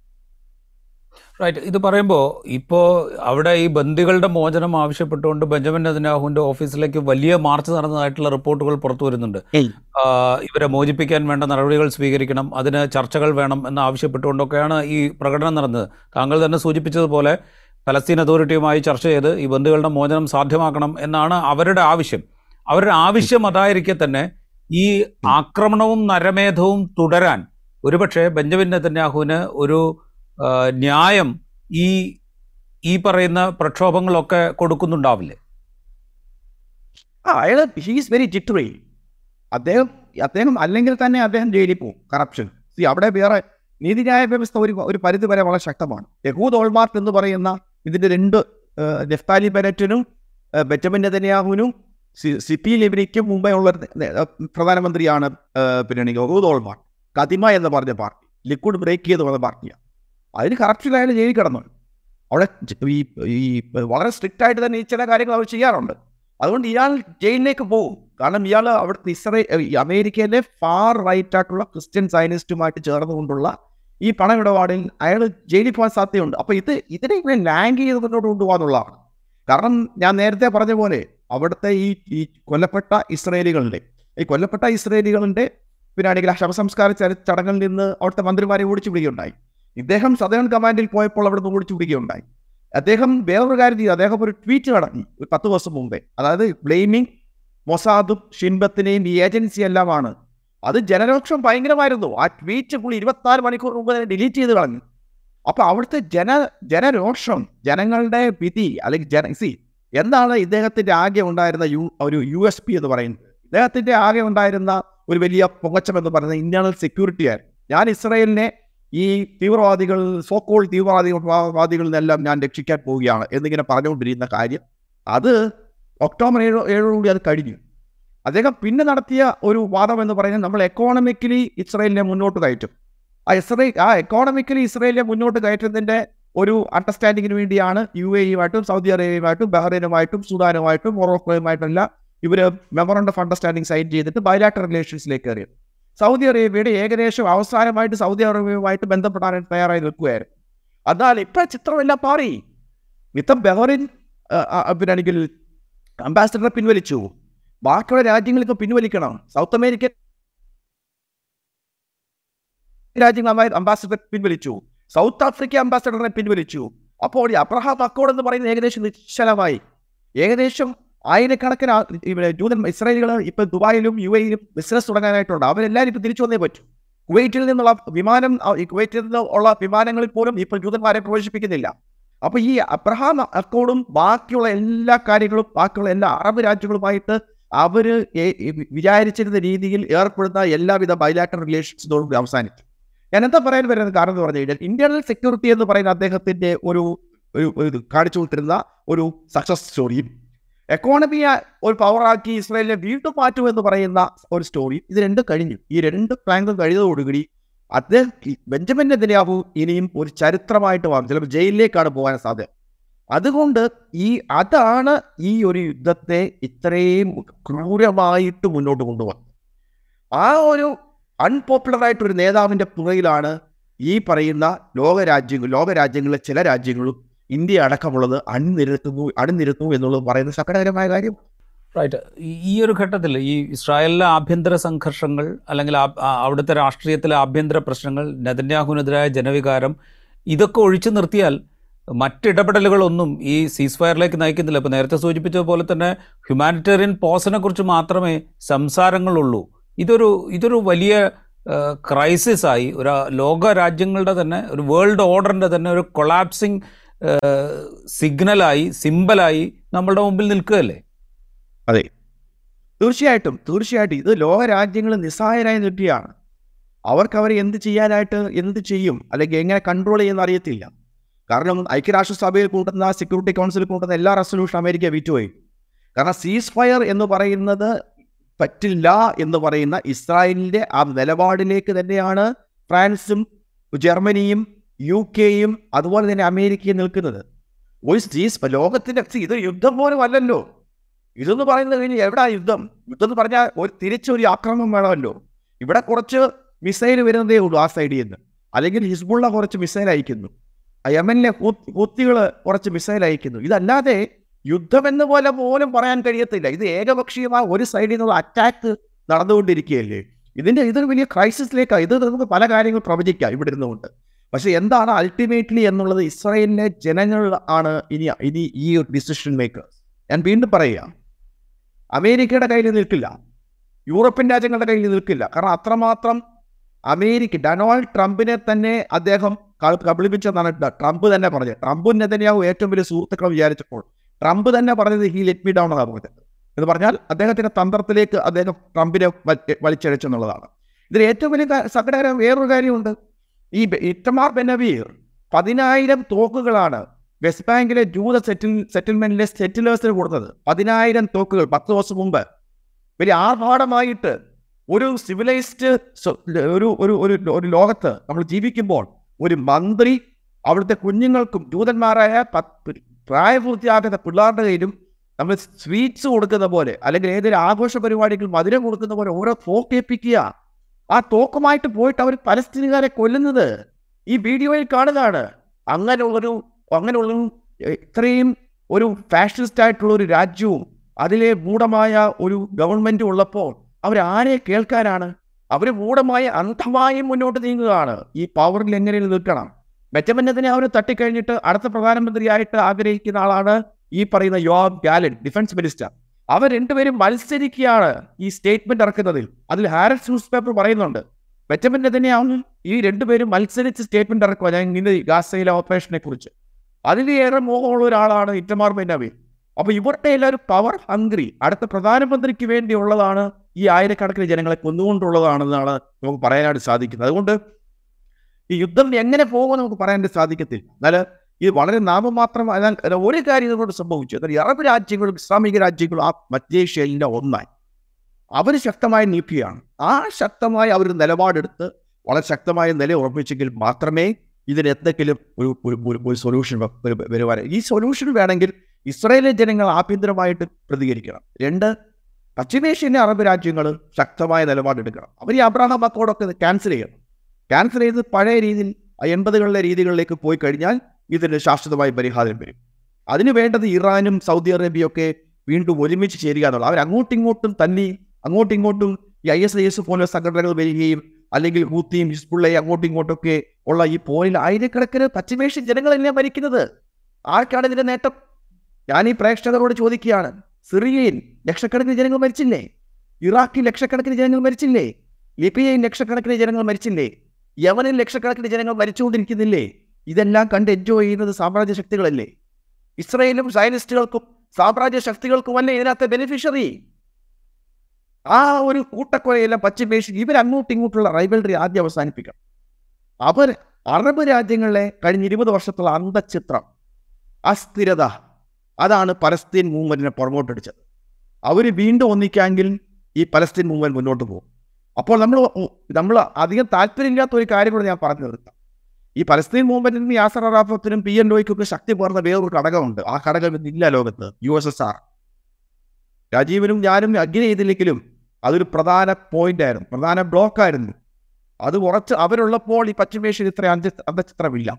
റൈറ്റ് ഇത് പറയുമ്പോൾ ഇപ്പോൾ അവിടെ ഈ ബന്ദികളുടെ മോചനം ആവശ്യപ്പെട്ടുകൊണ്ട് ബെഞ്ചമിൻ നെതന്യാഹുവിന്റെ ഓഫീസിലേക്ക് വലിയ മാർച്ച് നടന്നതായിട്ടുള്ള റിപ്പോർട്ടുകൾ പുറത്തു വരുന്നുണ്ട്. ഇവരെ മോചിപ്പിക്കാൻ വേണ്ട നടപടികൾ സ്വീകരിക്കണം അതിന് ചർച്ചകൾ വേണം എന്ന് ആവശ്യപ്പെട്ടുകൊണ്ടൊക്കെയാണ് ഈ പ്രകടനം നടന്നത്. താങ്കൾ തന്നെ സൂചിപ്പിച്ചതുപോലെ ഫലസ്തീൻ അതോറിറ്റിയുമായി ചർച്ച ചെയ്ത് ഈ ബന്ധുക്കളുടെ മോചനം സാധ്യമാക്കണം എന്നാണ് അവരുടെ ആവശ്യം. അവരുടെ ആവശ്യം അതായിരിക്കെ തന്നെ ഈ ആക്രമണവും നരമേധവും തുടരാൻ ഒരുപക്ഷെ ബെഞ്ചമിൻ നെതന്യാഹുവിന് ഒരു ന്യായം ഈ ഈ പറയുന്ന പ്രക്ഷോഭങ്ങളൊക്കെ കൊടുക്കുന്നുണ്ടാവില്ലേ? ആ അയാൾ ഹീസ് വെരി ജിറ്ററി അദ്ദേഹം അദ്ദേഹം അല്ലെങ്കിൽ തന്നെ അദ്ദേഹം ജയിലിൽ പോകും. കറപ്ഷൻ അവിടെ വേറെ നീതിന്യായ വ്യവസ്ഥ ഒരു ഒരു പരിധി വരെ വളരെ ശക്തമാണ്. യഹൂദ് ഓൾമാർട്ട് എന്ന് പറയുന്ന ഇതിന്റെ രണ്ട് നെഫ്താലി ബെനറ്റിനും ബെറ്റമിൻ നെതന്യാഹുവിനും സിപ്പി ലിബിനിക്കും മുമ്പേ ഉള്ള പ്രധാനമന്ത്രിയാണ് പിന്നെ യഹൂദ് ഓൾമാർട്ട് കതിമ എന്ന് പറഞ്ഞ പാർട്ടി ലിക്വിഡ് ബ്രേക്ക് ചെയ്ത് പറഞ്ഞ പാർട്ടിയാണ്. അതിന് കറപ്ഷൻ അയാൾ ജയിലിൽ കിടന്നു. അവിടെ ഈ ഈ വളരെ സ്ട്രിക്റ്റ് ആയിട്ട് തന്നെ ഈ ചില കാര്യങ്ങൾ അവർ ചെയ്യാറുണ്ട്. അതുകൊണ്ട് ഇയാൾ ജയിലിലേക്ക് പോകും. കാരണം ഇയാൾ അവിടുത്തെ ഇസ്രയേൽ അമേരിക്കയിലെ ഫാർ റൈറ്റ് ആയിട്ടുള്ള ക്രിസ്ത്യൻ സയനിസ്റ്റുമായിട്ട് ചേർന്നുകൊണ്ടുള്ള ഈ പണമിടപാടിൽ അയാൾ ജയിലിൽ പോകാൻ സാധ്യതയുണ്ട്. അപ്പോൾ ഇത് ഇതിനെ ഇങ്ങനെ ലാങ്ക് ചെയ്ത് മുന്നോട്ട് കൊണ്ടുപോകാന്നുള്ളതാണ്. കാരണം ഞാൻ നേരത്തെ പറഞ്ഞ പോലെ അവിടുത്തെ ഈ ഈ കൊല്ലപ്പെട്ട ഇസ്രയേലികളുടെ ഈ കൊല്ലപ്പെട്ട ഇസ്രയേലികളുടെ ആ ശവസംസ്കാര ചടങ്ങിൽ നിന്ന് അവിടുത്തെ മന്ത്രിമാരെ ഓടിച്ചു വിടുകയുണ്ടായി ഇദ്ദേഹം സദേൺ കമാൻഡിൽ പോയപ്പോൾ അവിടെ നിന്ന് ഓടിച്ചു വിടുകയുണ്ടായി. അദ്ദേഹം വേറൊരു കാര്യം ചെയ്തു. അദ്ദേഹം ഒരു ട്വീറ്റ് നടത്തി ഒരു പത്ത് ദിവസം മുമ്പേ. അതായത് ബ്ലെയിമിങ് മൊസാദും ഷിൻബത്തിനെയും ഈ ഏജൻസി എല്ലാമാണ്. അത് ജനരോക്ഷം ഭയങ്കരമായിരുന്നു. ആ ട്വീറ്റ് പുള്ളി ഇരുപത്തിനാല് മണിക്കൂർ മുമ്പ് തന്നെ ഡിലീറ്റ് ചെയ്ത് കളഞ്ഞു. അപ്പൊ അവിടുത്തെ ജന ജനരോഷം ജനങ്ങളുടെ വിധി അല്ലെങ്കിൽ ജന സി എന്താണ് ഇദ്ദേഹത്തിന്റെ ആകെ ഉണ്ടായിരുന്ന യു ഒരു യു എസ് പി എന്ന് പറയുന്നത്? ഇദ്ദേഹത്തിന്റെ ആകെ ഉണ്ടായിരുന്ന ഒരു വലിയ പൊങ്ങച്ചം എന്ന് പറയുന്നത് ഇന്റേണൽ സെക്യൂരിറ്റി ആയിരുന്നു. ഞാൻ ഇസ്രയേലിനെ ഈ തീവ്രവാദികൾ സോക്കോൾ തീവ്രവാദികൾ നിന്നെല്ലാം ഞാൻ രക്ഷിക്കാൻ പോവുകയാണ് എന്നിങ്ങനെ പറഞ്ഞുകൊണ്ടിരിക്കുന്ന കാര്യം. അത് ഒക്ടോബർ ഏഴ് ഏഴോടുകൂടി അത് കഴിഞ്ഞു. അദ്ദേഹം പിന്നെ നടത്തിയ ഒരു വാദം എന്ന് പറയുന്നത് നമ്മൾ എക്കോണമിക്കലി ഇസ്രയേലിനെ മുന്നോട്ട് കയറ്റും. ആ ഇസ്രയേൽ ആ എക്കോണമിക്കലി ഇസ്രയേലിനെ മുന്നോട്ട് കയറ്റുന്നതിന്റെ ഒരു അണ്ടർസ്റ്റാൻഡിങ്ങിന് വേണ്ടിയാണ് യു എ ഇയുമായിട്ടും സൗദി അറേബ്യയുമായിട്ടും ബഹ്റൈനുമായിട്ടും സുഡാനുമായിട്ടും മൊറോക്കോയുമായിട്ടെല്ലാം ഇവർ മെമ്മറണ്ടം ഓഫ് അണ്ടർസ്റ്റാൻഡിങ് സൈൻ ചെയ്തിട്ട് ബയലാറ്റർ റിലേഷൻസിലേക്ക് കയറിയത്. സൗദി അറേബ്യയുടെ ഏകദേശം അവസാനമായിട്ട് സൗദി അറേബ്യയുമായിട്ട് ബന്ധപ്പെടാൻ തയ്യാറായി നിൽക്കുകയായിരുന്നു. എന്നാൽ ഇപ്പം ചിത്രമെല്ലാം മാറി. മിത്തം ബെഹറിൻ പിന്നെ അംബാസിഡറെ പിൻവലിച്ചു. ബാക്കിയുള്ള രാജ്യങ്ങൾക്ക് പിൻവലിക്കണം. സൗത്ത് അമേരിക്കൻ രാജ്യങ്ങൾ അംബാസഡറെ പിൻവലിച്ചു. സൗത്ത് ആഫ്രിക്ക അംബാസിഡറിനെ പിൻവലിച്ചു. അപ്പോൾ ഈ അബ്രഹാം അക്കോഡ് എന്ന് പറയുന്നത് ഏകദേശം നിശ്ചലമായി. ഏകദേശം ആയിരക്കണക്കിന് ഇവിടെ ജൂതൻ ഇസ്രായേലുകൾ ഇപ്പൊ ദുബായിലും യു എയിലും ബിസിനസ് തുടങ്ങാനായിട്ടുണ്ട്. അവരെല്ലാവരും ഇപ്പൊ തിരിച്ചു വന്നേ പറ്റും. കുവൈറ്റിൽ നിന്നുള്ള വിമാനം കുവൈറ്റിൽ നിന്ന് ഉള്ള വിമാനങ്ങളിൽ പോലും ഇപ്പൊ ജൂതന്മാരെ പ്രവേശിപ്പിക്കുന്നില്ല. അപ്പൊ ഈ അബ്രഹാം അക്കോഡും ബാക്കിയുള്ള എല്ലാ കാര്യങ്ങളും ബാക്കിയുള്ള എല്ലാ അറബ് രാജ്യങ്ങളുമായിട്ട് അവർ വിചാരിച്ചിരുന്ന രീതിയിൽ ഏർപ്പെടുന്ന എല്ലാവിധ ബൈലാറ്റർ റിലേഷൻസിനോടും അവസാനിച്ചു. ഞാൻ എന്താ പറയാൻ വരുന്നത്? കാരണം എന്ന് പറഞ്ഞു കഴിഞ്ഞാൽ ഇന്റേണൽ സെക്യൂരിറ്റി എന്ന് പറയുന്ന അദ്ദേഹത്തിന്റെ ഒരു ഒരു കാണിച്ചു കൊടുത്തിരുന്ന ഒരു സക്സസ് സ്റ്റോറിയും എക്കോണമിയെ ഒരു പവറാക്കി ഇസ്രായേലിനെ വീണ്ടും മാറ്റുമെന്ന് പറയുന്ന ഒരു സ്റ്റോറി ഇത് രണ്ടും കഴിഞ്ഞു. ഈ രണ്ട് പ്ലാങ്കും കഴിഞ്ഞതോടുകൂടി അദ്ദേഹം ബെഞ്ചമിൻ നെതിരാവു ഇനിയും ഒരു ചരിത്രമായിട്ട് വാങ്ങും ചിലപ്പോൾ ജയിലിലേക്കാണ് പോകാൻ സാധ്യത. അതുകൊണ്ട് ഈ അതാണ് ഈ ഒരു യുദ്ധത്തെ ഇത്രയും ക്രൂരമായിട്ട് മുന്നോട്ട് കൊണ്ടുപോകുന്നത്. ആ ഒരു അൺപോപ്പുലർ ആയിട്ടൊരു നേതാവിന്റെ പുറയിലാണ് ഈ പറയുന്ന ലോകരാജ്യങ്ങൾ ലോകരാജ്യങ്ങളിലെ ചില രാജ്യങ്ങളും ഇന്ത്യ അടക്കമുള്ളത് അണിനിരത്തുന്നു അണിനിരത്തുന്നു എന്നുള്ളത് പറയുന്ന സങ്കടകരമായ കാര്യം. റൈറ്റ് ഈ ഒരു ഘട്ടത്തിൽ ഈ ഇസ്രായേലിലെ ആഭ്യന്തര സംഘർഷങ്ങൾ അല്ലെങ്കിൽ അവിടുത്തെ രാഷ്ട്രീയത്തിലെ ആഭ്യന്തര പ്രശ്നങ്ങൾ നെതന്യാഹുവിനെതിരായ ജനവികാരം ഇതൊക്കെ ഒഴിച്ചു നിർത്തിയാൽ മറ്റിടപെടലുകളൊന്നും ഈ സീസ് ഫയറിലേക്ക് നയിക്കുന്നില്ല. ഇപ്പോൾ നേരത്തെ സൂചിപ്പിച്ചതുപോലെ തന്നെ ഹ്യൂമാനിറ്റേറിയൻ പോസിനെ കുറിച്ച് മാത്രമേ സംസാരങ്ങളുള്ളൂ. ഇതൊരു ഇതൊരു വലിയ ക്രൈസിസ് ആയി. ഒരു ലോക രാജ്യങ്ങളുടെ തന്നെ ഒരു വേൾഡ് ഓർഡറിന്റെ തന്നെ ഒരു കൊളാപ്സിങ് സിഗ്നലായി സിമ്പലായി നമ്മളുടെ മുമ്പിൽ നിൽക്കുകയല്ലേ? അതെ. തീർച്ചയായിട്ടും തീർച്ചയായിട്ടും. ഇത് ലോകരാജ്യങ്ങൾ നിസ്സഹായരായി നിൽക്കുകയാണ് അവർക്ക് അവർ എന്ത് ചെയ്യാനായിട്ട് എന്ത് ചെയ്യും അല്ലെങ്കിൽ എങ്ങനെ കൺട്രോൾ ചെയ്യുന്ന അറിയത്തില്ല. കാരണം ഐക്യരാഷ്ട്രസഭയിൽ കൂട്ടുന്ന സെക്യൂരിറ്റി കൗൺസിലിൽ കൂട്ടുന്ന എല്ലാ റെസൊല്യൂഷൻ അമേരിക്ക വിറ്റുപോയി കാരണം സീസ് ഫയർ എന്ന് പറയുന്നത് പറ്റില്ല എന്ന് പറയുന്ന ഇസ്രായേലിന്റെ ആ നിലപാടിലേക്ക് തന്നെയാണ് ഫ്രാൻസും ജർമ്മനിയും യു കെയും അതുപോലെ തന്നെ അമേരിക്കയും നിൽക്കുന്നത്. ലോകത്തിന്റെ ഇത് യുദ്ധം പോലും അല്ലല്ലോ. ഇതെന്ന് പറയുന്നത് കഴിഞ്ഞാൽ എവിടാ യുദ്ധം? യുദ്ധം എന്ന് പറഞ്ഞാൽ ഒരു തിരിച്ചൊരു ആക്രമണം വേണമല്ലോ. ഇവിടെ കുറച്ച് മിസൈൽ വരുന്നതേ ഉള്ളൂ ആ സൈഡിൽ നിന്ന്. അല്ലെങ്കിൽ ഹിസ്ബുള്ള കുറച്ച് മിസൈൽ അയക്കുന്നു. യമനിലെ കൂത്തികൾ കുറച്ച് മിസൈൽ അയക്കുന്നു. ഇതല്ലാതെ യുദ്ധമെന്ന് പോലെ പോലും പറയാൻ കഴിയത്തില്ല. ഇത് ഏകപക്ഷീയമായ ഒരു സൈഡിൽ നിന്നുള്ള അറ്റാക്ക് നടന്നുകൊണ്ടിരിക്കുകയല്ലേ? ഇതിന്റെ ഇതൊരു വലിയ ക്രൈസിസിലേക്കാണ് ഇത് നമുക്ക് പല കാര്യങ്ങൾ പ്രവചിക്കാം ഇവിടെ ഇരുന്നുകൊണ്ട്. പക്ഷെ എന്താണ് അൾട്ടിമേറ്റ്ലി എന്നുള്ളത് ഇസ്രായേലിലെ ജനങ്ങൾ ആണ് ഇനി ഇനി ഈ ഒരു ഡിസിഷൻ മേക്കേഴ്സ് ഞാൻ വീണ്ടും പറയുക. അമേരിക്കയുടെ കയ്യിൽ നിൽക്കില്ല. യൂറോപ്യൻ രാജ്യങ്ങളുടെ കയ്യിൽ നിൽക്കില്ല. കാരണം അത്രമാത്രം അമേരിക്ക ഡൊണാൾഡ് ട്രംപിനെ തന്നെ അദ്ദേഹം കബളിപ്പിച്ചെന്നാണ് ട്രംപ് തന്നെ പറഞ്ഞത്. ട്രംപും നെതന്യാവും ഏറ്റവും വലിയ സുഹൃത്തുക്കൾ വിചാരിച്ചപ്പോൾ ട്രംപ് തന്നെ പറഞ്ഞത് ഹീ ലെറ്റ് മീ ഡൗൺ എന്നാണ് പറഞ്ഞത്. എന്ന് പറഞ്ഞാൽ അദ്ദേഹത്തിന്റെ തന്ത്രത്തിലേക്ക് അദ്ദേഹം ട്രംപിനെ വലിച്ചഴച്ചെന്നുള്ളതാണ് ഇതിൽ ഏറ്റവും വലിയ സങ്കടകരം വേറൊരു കാര്യമുണ്ട്. ഈ ഇറ്റമാർ ബെനവീർ പതിനായിരം തോക്കുകളാണ് വെസ്റ്റ് ബാങ്കിലെ ജൂത സെറ്റിൽ സെറ്റിൽമെന്റിലെ സെറ്റിലേഴ്സിന് കൊടുത്തത്. പതിനായിരം തോക്കുകൾ പത്ത് ദിവസം മുമ്പ്. വലിയ ആർഭാടമായിട്ട് ഒരു സിവിലൈസ്ഡ് ഒരു ഒരു ഒരു ലോകത്ത് നമ്മൾ ജീവിക്കുമ്പോൾ ഒരു മന്ത്രി അവിടുത്തെ കുഞ്ഞുങ്ങൾക്കും ജൂതന്മാരായ പ്രായപൂർത്തിയാക്കുന്ന പിള്ളേരുടെ കയ്യിലും നമ്മൾ സ്വീറ്റ്സ് കൊടുക്കുന്ന പോലെ അല്ലെങ്കിൽ ഏതൊരു ആഘോഷ പരിപാടികൾ മധുരം കൊടുക്കുന്ന പോലെ ഓരോ തോക്ക് ഏൽപ്പിക്കുക ആ തോക്കുമായിട്ട് പോയിട്ട് അവർ പലസ്തീനുകാരെ കൊല്ലുന്നത് ഈ വീഡിയോയിൽ കാണുന്നതാണ്. അങ്ങനെ അങ്ങനെയുള്ളൊരു അങ്ങനെയുള്ള ഇത്രയും ഒരു ഫാഷനിസ്റ്റ് ആയിട്ടുള്ള ഒരു രാജ്യവും അതിലെ മൂഢമായ ഒരു ഗവൺമെന്റും ഉള്ളപ്പോൾ അവരാരെ കേൾക്കാനാണ്? അവർ മൂഢമായ അന്ധമായി മുന്നോട്ട് നീങ്ങുകയാണ്. ഈ പവറിൽ എങ്ങനെ നിൽക്കണം? മെച്ചമന്നതിനെ അവർ തട്ടിക്കഴിഞ്ഞിട്ട് അടുത്ത പ്രധാനമന്ത്രിയായിട്ട് ആഗ്രഹിക്കുന്ന ആളാണ് ഈ പറയുന്ന യോബ് ഗാലൻ ഡിഫൻസ് മിനിസ്റ്റർ. അവർ രണ്ടുപേരും മത്സരിക്കുകയാണ് ഈ സ്റ്റേറ്റ്മെന്റ് ഇറക്കുന്നതിൽ. അതിൽ ഹാരസ് ന്യൂസ് പേപ്പർ പറയുന്നുണ്ട് മെച്ചമന്നതിനെയാണ് ഈ രണ്ടുപേരും മത്സരിച്ച് സ്റ്റേറ്റ്മെന്റ് ഇറക്കുക. ഞാൻ ഇങ്ങനെ ഗാസയിലെ ഓപ്പറേഷനെ കുറിച്ച്. അതിലേറെ മോഹമുള്ള ഒരാളാണ് ഇറ്റമാർ ബെന്നവി അപ്പൊ ഇവരുടെ എല്ലാവരും പവർ ഹംഗ്രി അടുത്ത പ്രധാനമന്ത്രിക്ക് വേണ്ടിയുള്ളതാണ് ഈ ആയിരക്കണക്കിന് ജനങ്ങളെ കൊന്നുകൊണ്ടുള്ളതാണെന്നാണ് നമുക്ക് പറയാനായിട്ട് സാധിക്കുന്നത്. അതുകൊണ്ട് ഈ യുദ്ധം എങ്ങനെ പോകുമെന്ന് നമുക്ക് പറയാനായിട്ട് സാധിക്കത്തില്ല. എന്നാൽ ഇത് വളരെ നാമമാത്രം ഒരു കാര്യം ഇതുകൊണ്ട് സംഭവിച്ചു. എന്നാൽ അറബ് രാജ്യങ്ങളും ഇസ്ലാമിക രാജ്യങ്ങളും ആ മധ്യേഷ്യയിലെ ഒന്നായി. അവർ ശക്തമായ നീക്കുകയാണ് ആ ശക്തമായ അവർ നിലപാടെടുത്ത് വളരെ ശക്തമായ നില ഉറപ്പിച്ചെങ്കിൽ മാത്രമേ ഇതിന് എന്തെങ്കിലും ഒരു ഒരു സൊല്യൂഷൻ വരുവാൻ ഈ സൊല്യൂഷൻ വേണമെങ്കിൽ ഇസ്രായേലിലെ ജനങ്ങൾ ആഭ്യന്തരമായിട്ട് പ്രതികരിക്കണം. രണ്ട് പശ്ചിമേഷ്യയിലെ അറബ് രാജ്യങ്ങൾ ശക്തമായ നിലപാടെടുക്കണം. അവർ ഈ അബ്രാഹം അക്കോഡൊക്കെ ക്യാൻസൽ ചെയ്യണം. ക്യാൻസൽ ചെയ്ത് പഴയ രീതിയിൽ എൺപതുകളിലെ രീതികളിലേക്ക് പോയി കഴിഞ്ഞാൽ ഇതിന് ശാശ്വതമായ പരിഹാരം വരും. അതിന് വേണ്ടത് ഇറാനും സൗദി അറേബ്യയും ഒക്കെ വീണ്ടും ഒരുമിച്ച് ചേരുക എന്നുള്ളത് അവർ ഇങ്ങോട്ടും തന്നെ അങ്ങോട്ടും ഇങ്ങോട്ടും ഈ ഐ എസ് ഐ എസ് പോലുള്ള സംഘടനകൾ വരികയും അല്ലെങ്കിൽ ഹൂത്തിയും ഹിസ്ബുള്ളയും അങ്ങോട്ടും ഇങ്ങോട്ടൊക്കെ ഉള്ള ഈ പോരിൽ ആയിരക്കണക്കിന് പശ്ചിമേഷ്യൻ ജനങ്ങളല്ലേ മരിക്കുന്നത് ആർക്കാണ് ഇതിന്റെ നേട്ടം? ഞാൻ ഈ പ്രേക്ഷകരോട് ചോദിക്കുകയാണ്. സിറിയയിൽ ലക്ഷക്കണക്കിന് ജനങ്ങൾ മരിച്ചില്ലേ? ഇറാഖിൽ ലക്ഷക്കണക്കിന് ജനങ്ങൾ മരിച്ചില്ലേ? ലിബിയയിൽ ലക്ഷക്കണക്കിന് ജനങ്ങൾ മരിച്ചില്ലേ? യമനിൽ ലക്ഷക്കണക്കിന് ജനങ്ങൾ മരിച്ചുകൊണ്ടിരിക്കുന്നില്ലേ? ഇതെല്ലാം കണ്ട് എൻജോയ് ചെയ്യുന്നത് സാമ്രാജ്യ ശക്തികളല്ലേ? ഇസ്രയേലും സയനിസ്റ്റുകൾക്കും സാമ്രാജ്യ ശക്തികൾക്കുമല്ലേ ഇതിനകത്തെ ബെനിഫിഷ്യറി ആ ഒരു കൂട്ടക്കൊലയെല്ലാം പശ്ചിമേഷ്യൻ ഇവർ അങ്ങോട്ടും ഇങ്ങോട്ടുള്ള റൈവൽറി ആദ്യം അവസാനിപ്പിക്കണം. അവർ അറബ് രാജ്യങ്ങളിലെ കഴിഞ്ഞ ഇരുപത് വർഷത്തുള്ള അന്തചിത്രം അസ്ഥിരത അതാണ് പലസ്തീൻ മൂവ്മെന്റിനെ പുറകോട്ടടിച്ചത് അവർ വീണ്ടും ഒന്നിക്കാമെങ്കിൽ ഈ പലസ്തീൻ മൂവ്മെന്റ് മുന്നോട്ട് പോകും. അപ്പോൾ നമ്മൾ നമ്മൾ അധികം താല്പര്യമില്ലാത്ത ഒരു കാര്യം കൂടെ ഞാൻ പറഞ്ഞു നിർത്താം ഈ പലസ്തീൻ മൂവ്മെന്റിനും യാസർ അറാഫത്തിനും പി എൻ ഒയ്ക്കും ഒക്കെ ശക്തി പകർന്ന വേറൊരു ഘടകമുണ്ട്. ആ ഘടകം ഇന്നില്ല ലോകത്ത്. യു എസ് എസ് ആർ രാജീവനും ഞാനും അഗ്നി ചെയ്തില്ലെങ്കിലും അതൊരു പ്രധാന പോയിന്റ് ആയിരുന്നു. പ്രധാന ബ്ലോക്ക് ആയിരുന്നു. അത് ഉറച്ച് അവരുള്ളപ്പോൾ ഈ പശ്ചിമേഷ്യയിൽ ഇത്ര അന്ത്യ അന്തചിത്രമില്ല.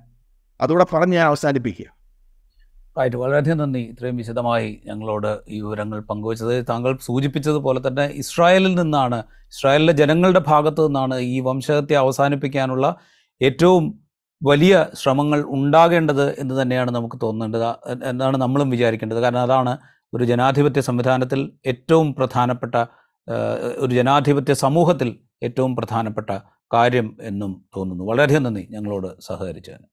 അതുകൂടെ പറഞ്ഞ് ഞാൻ അവസാനിപ്പിക്കുക റൈറ്റ് വളരെയധികം നന്ദി. ഇത്രയും വിശദമായി ഞങ്ങളോട് ഈ വിവരങ്ങൾ പങ്കുവച്ചത്. താങ്കൾ സൂചിപ്പിച്ചതുപോലെ തന്നെ ഇസ്രായേലിൽ നിന്നാണ് ഇസ്രായേലിലെ ജനങ്ങളുടെ ഭാഗത്തു നിന്നാണ് ഈ വംശഹത്യ അവസാനിപ്പിക്കാനുള്ള ഏറ്റവും വലിയ ശ്രമങ്ങൾ ഉണ്ടാകേണ്ടത് എന്ന് തന്നെയാണ് നമുക്ക് തോന്നേണ്ടത് എന്നാണ് നമ്മളും വിചാരിക്കേണ്ടത്. കാരണം അതാണ് ഒരു ജനാധിപത്യ സംവിധാനത്തിൽ ഏറ്റവും പ്രധാനപ്പെട്ട ഒരു ജനാധിപത്യ സമൂഹത്തിൽ ഏറ്റവും പ്രധാനപ്പെട്ട കാര്യം എന്നും തോന്നുന്നു. വളരെയധികം നന്ദി ഞങ്ങളോട് സഹകരിച്ചതിന്.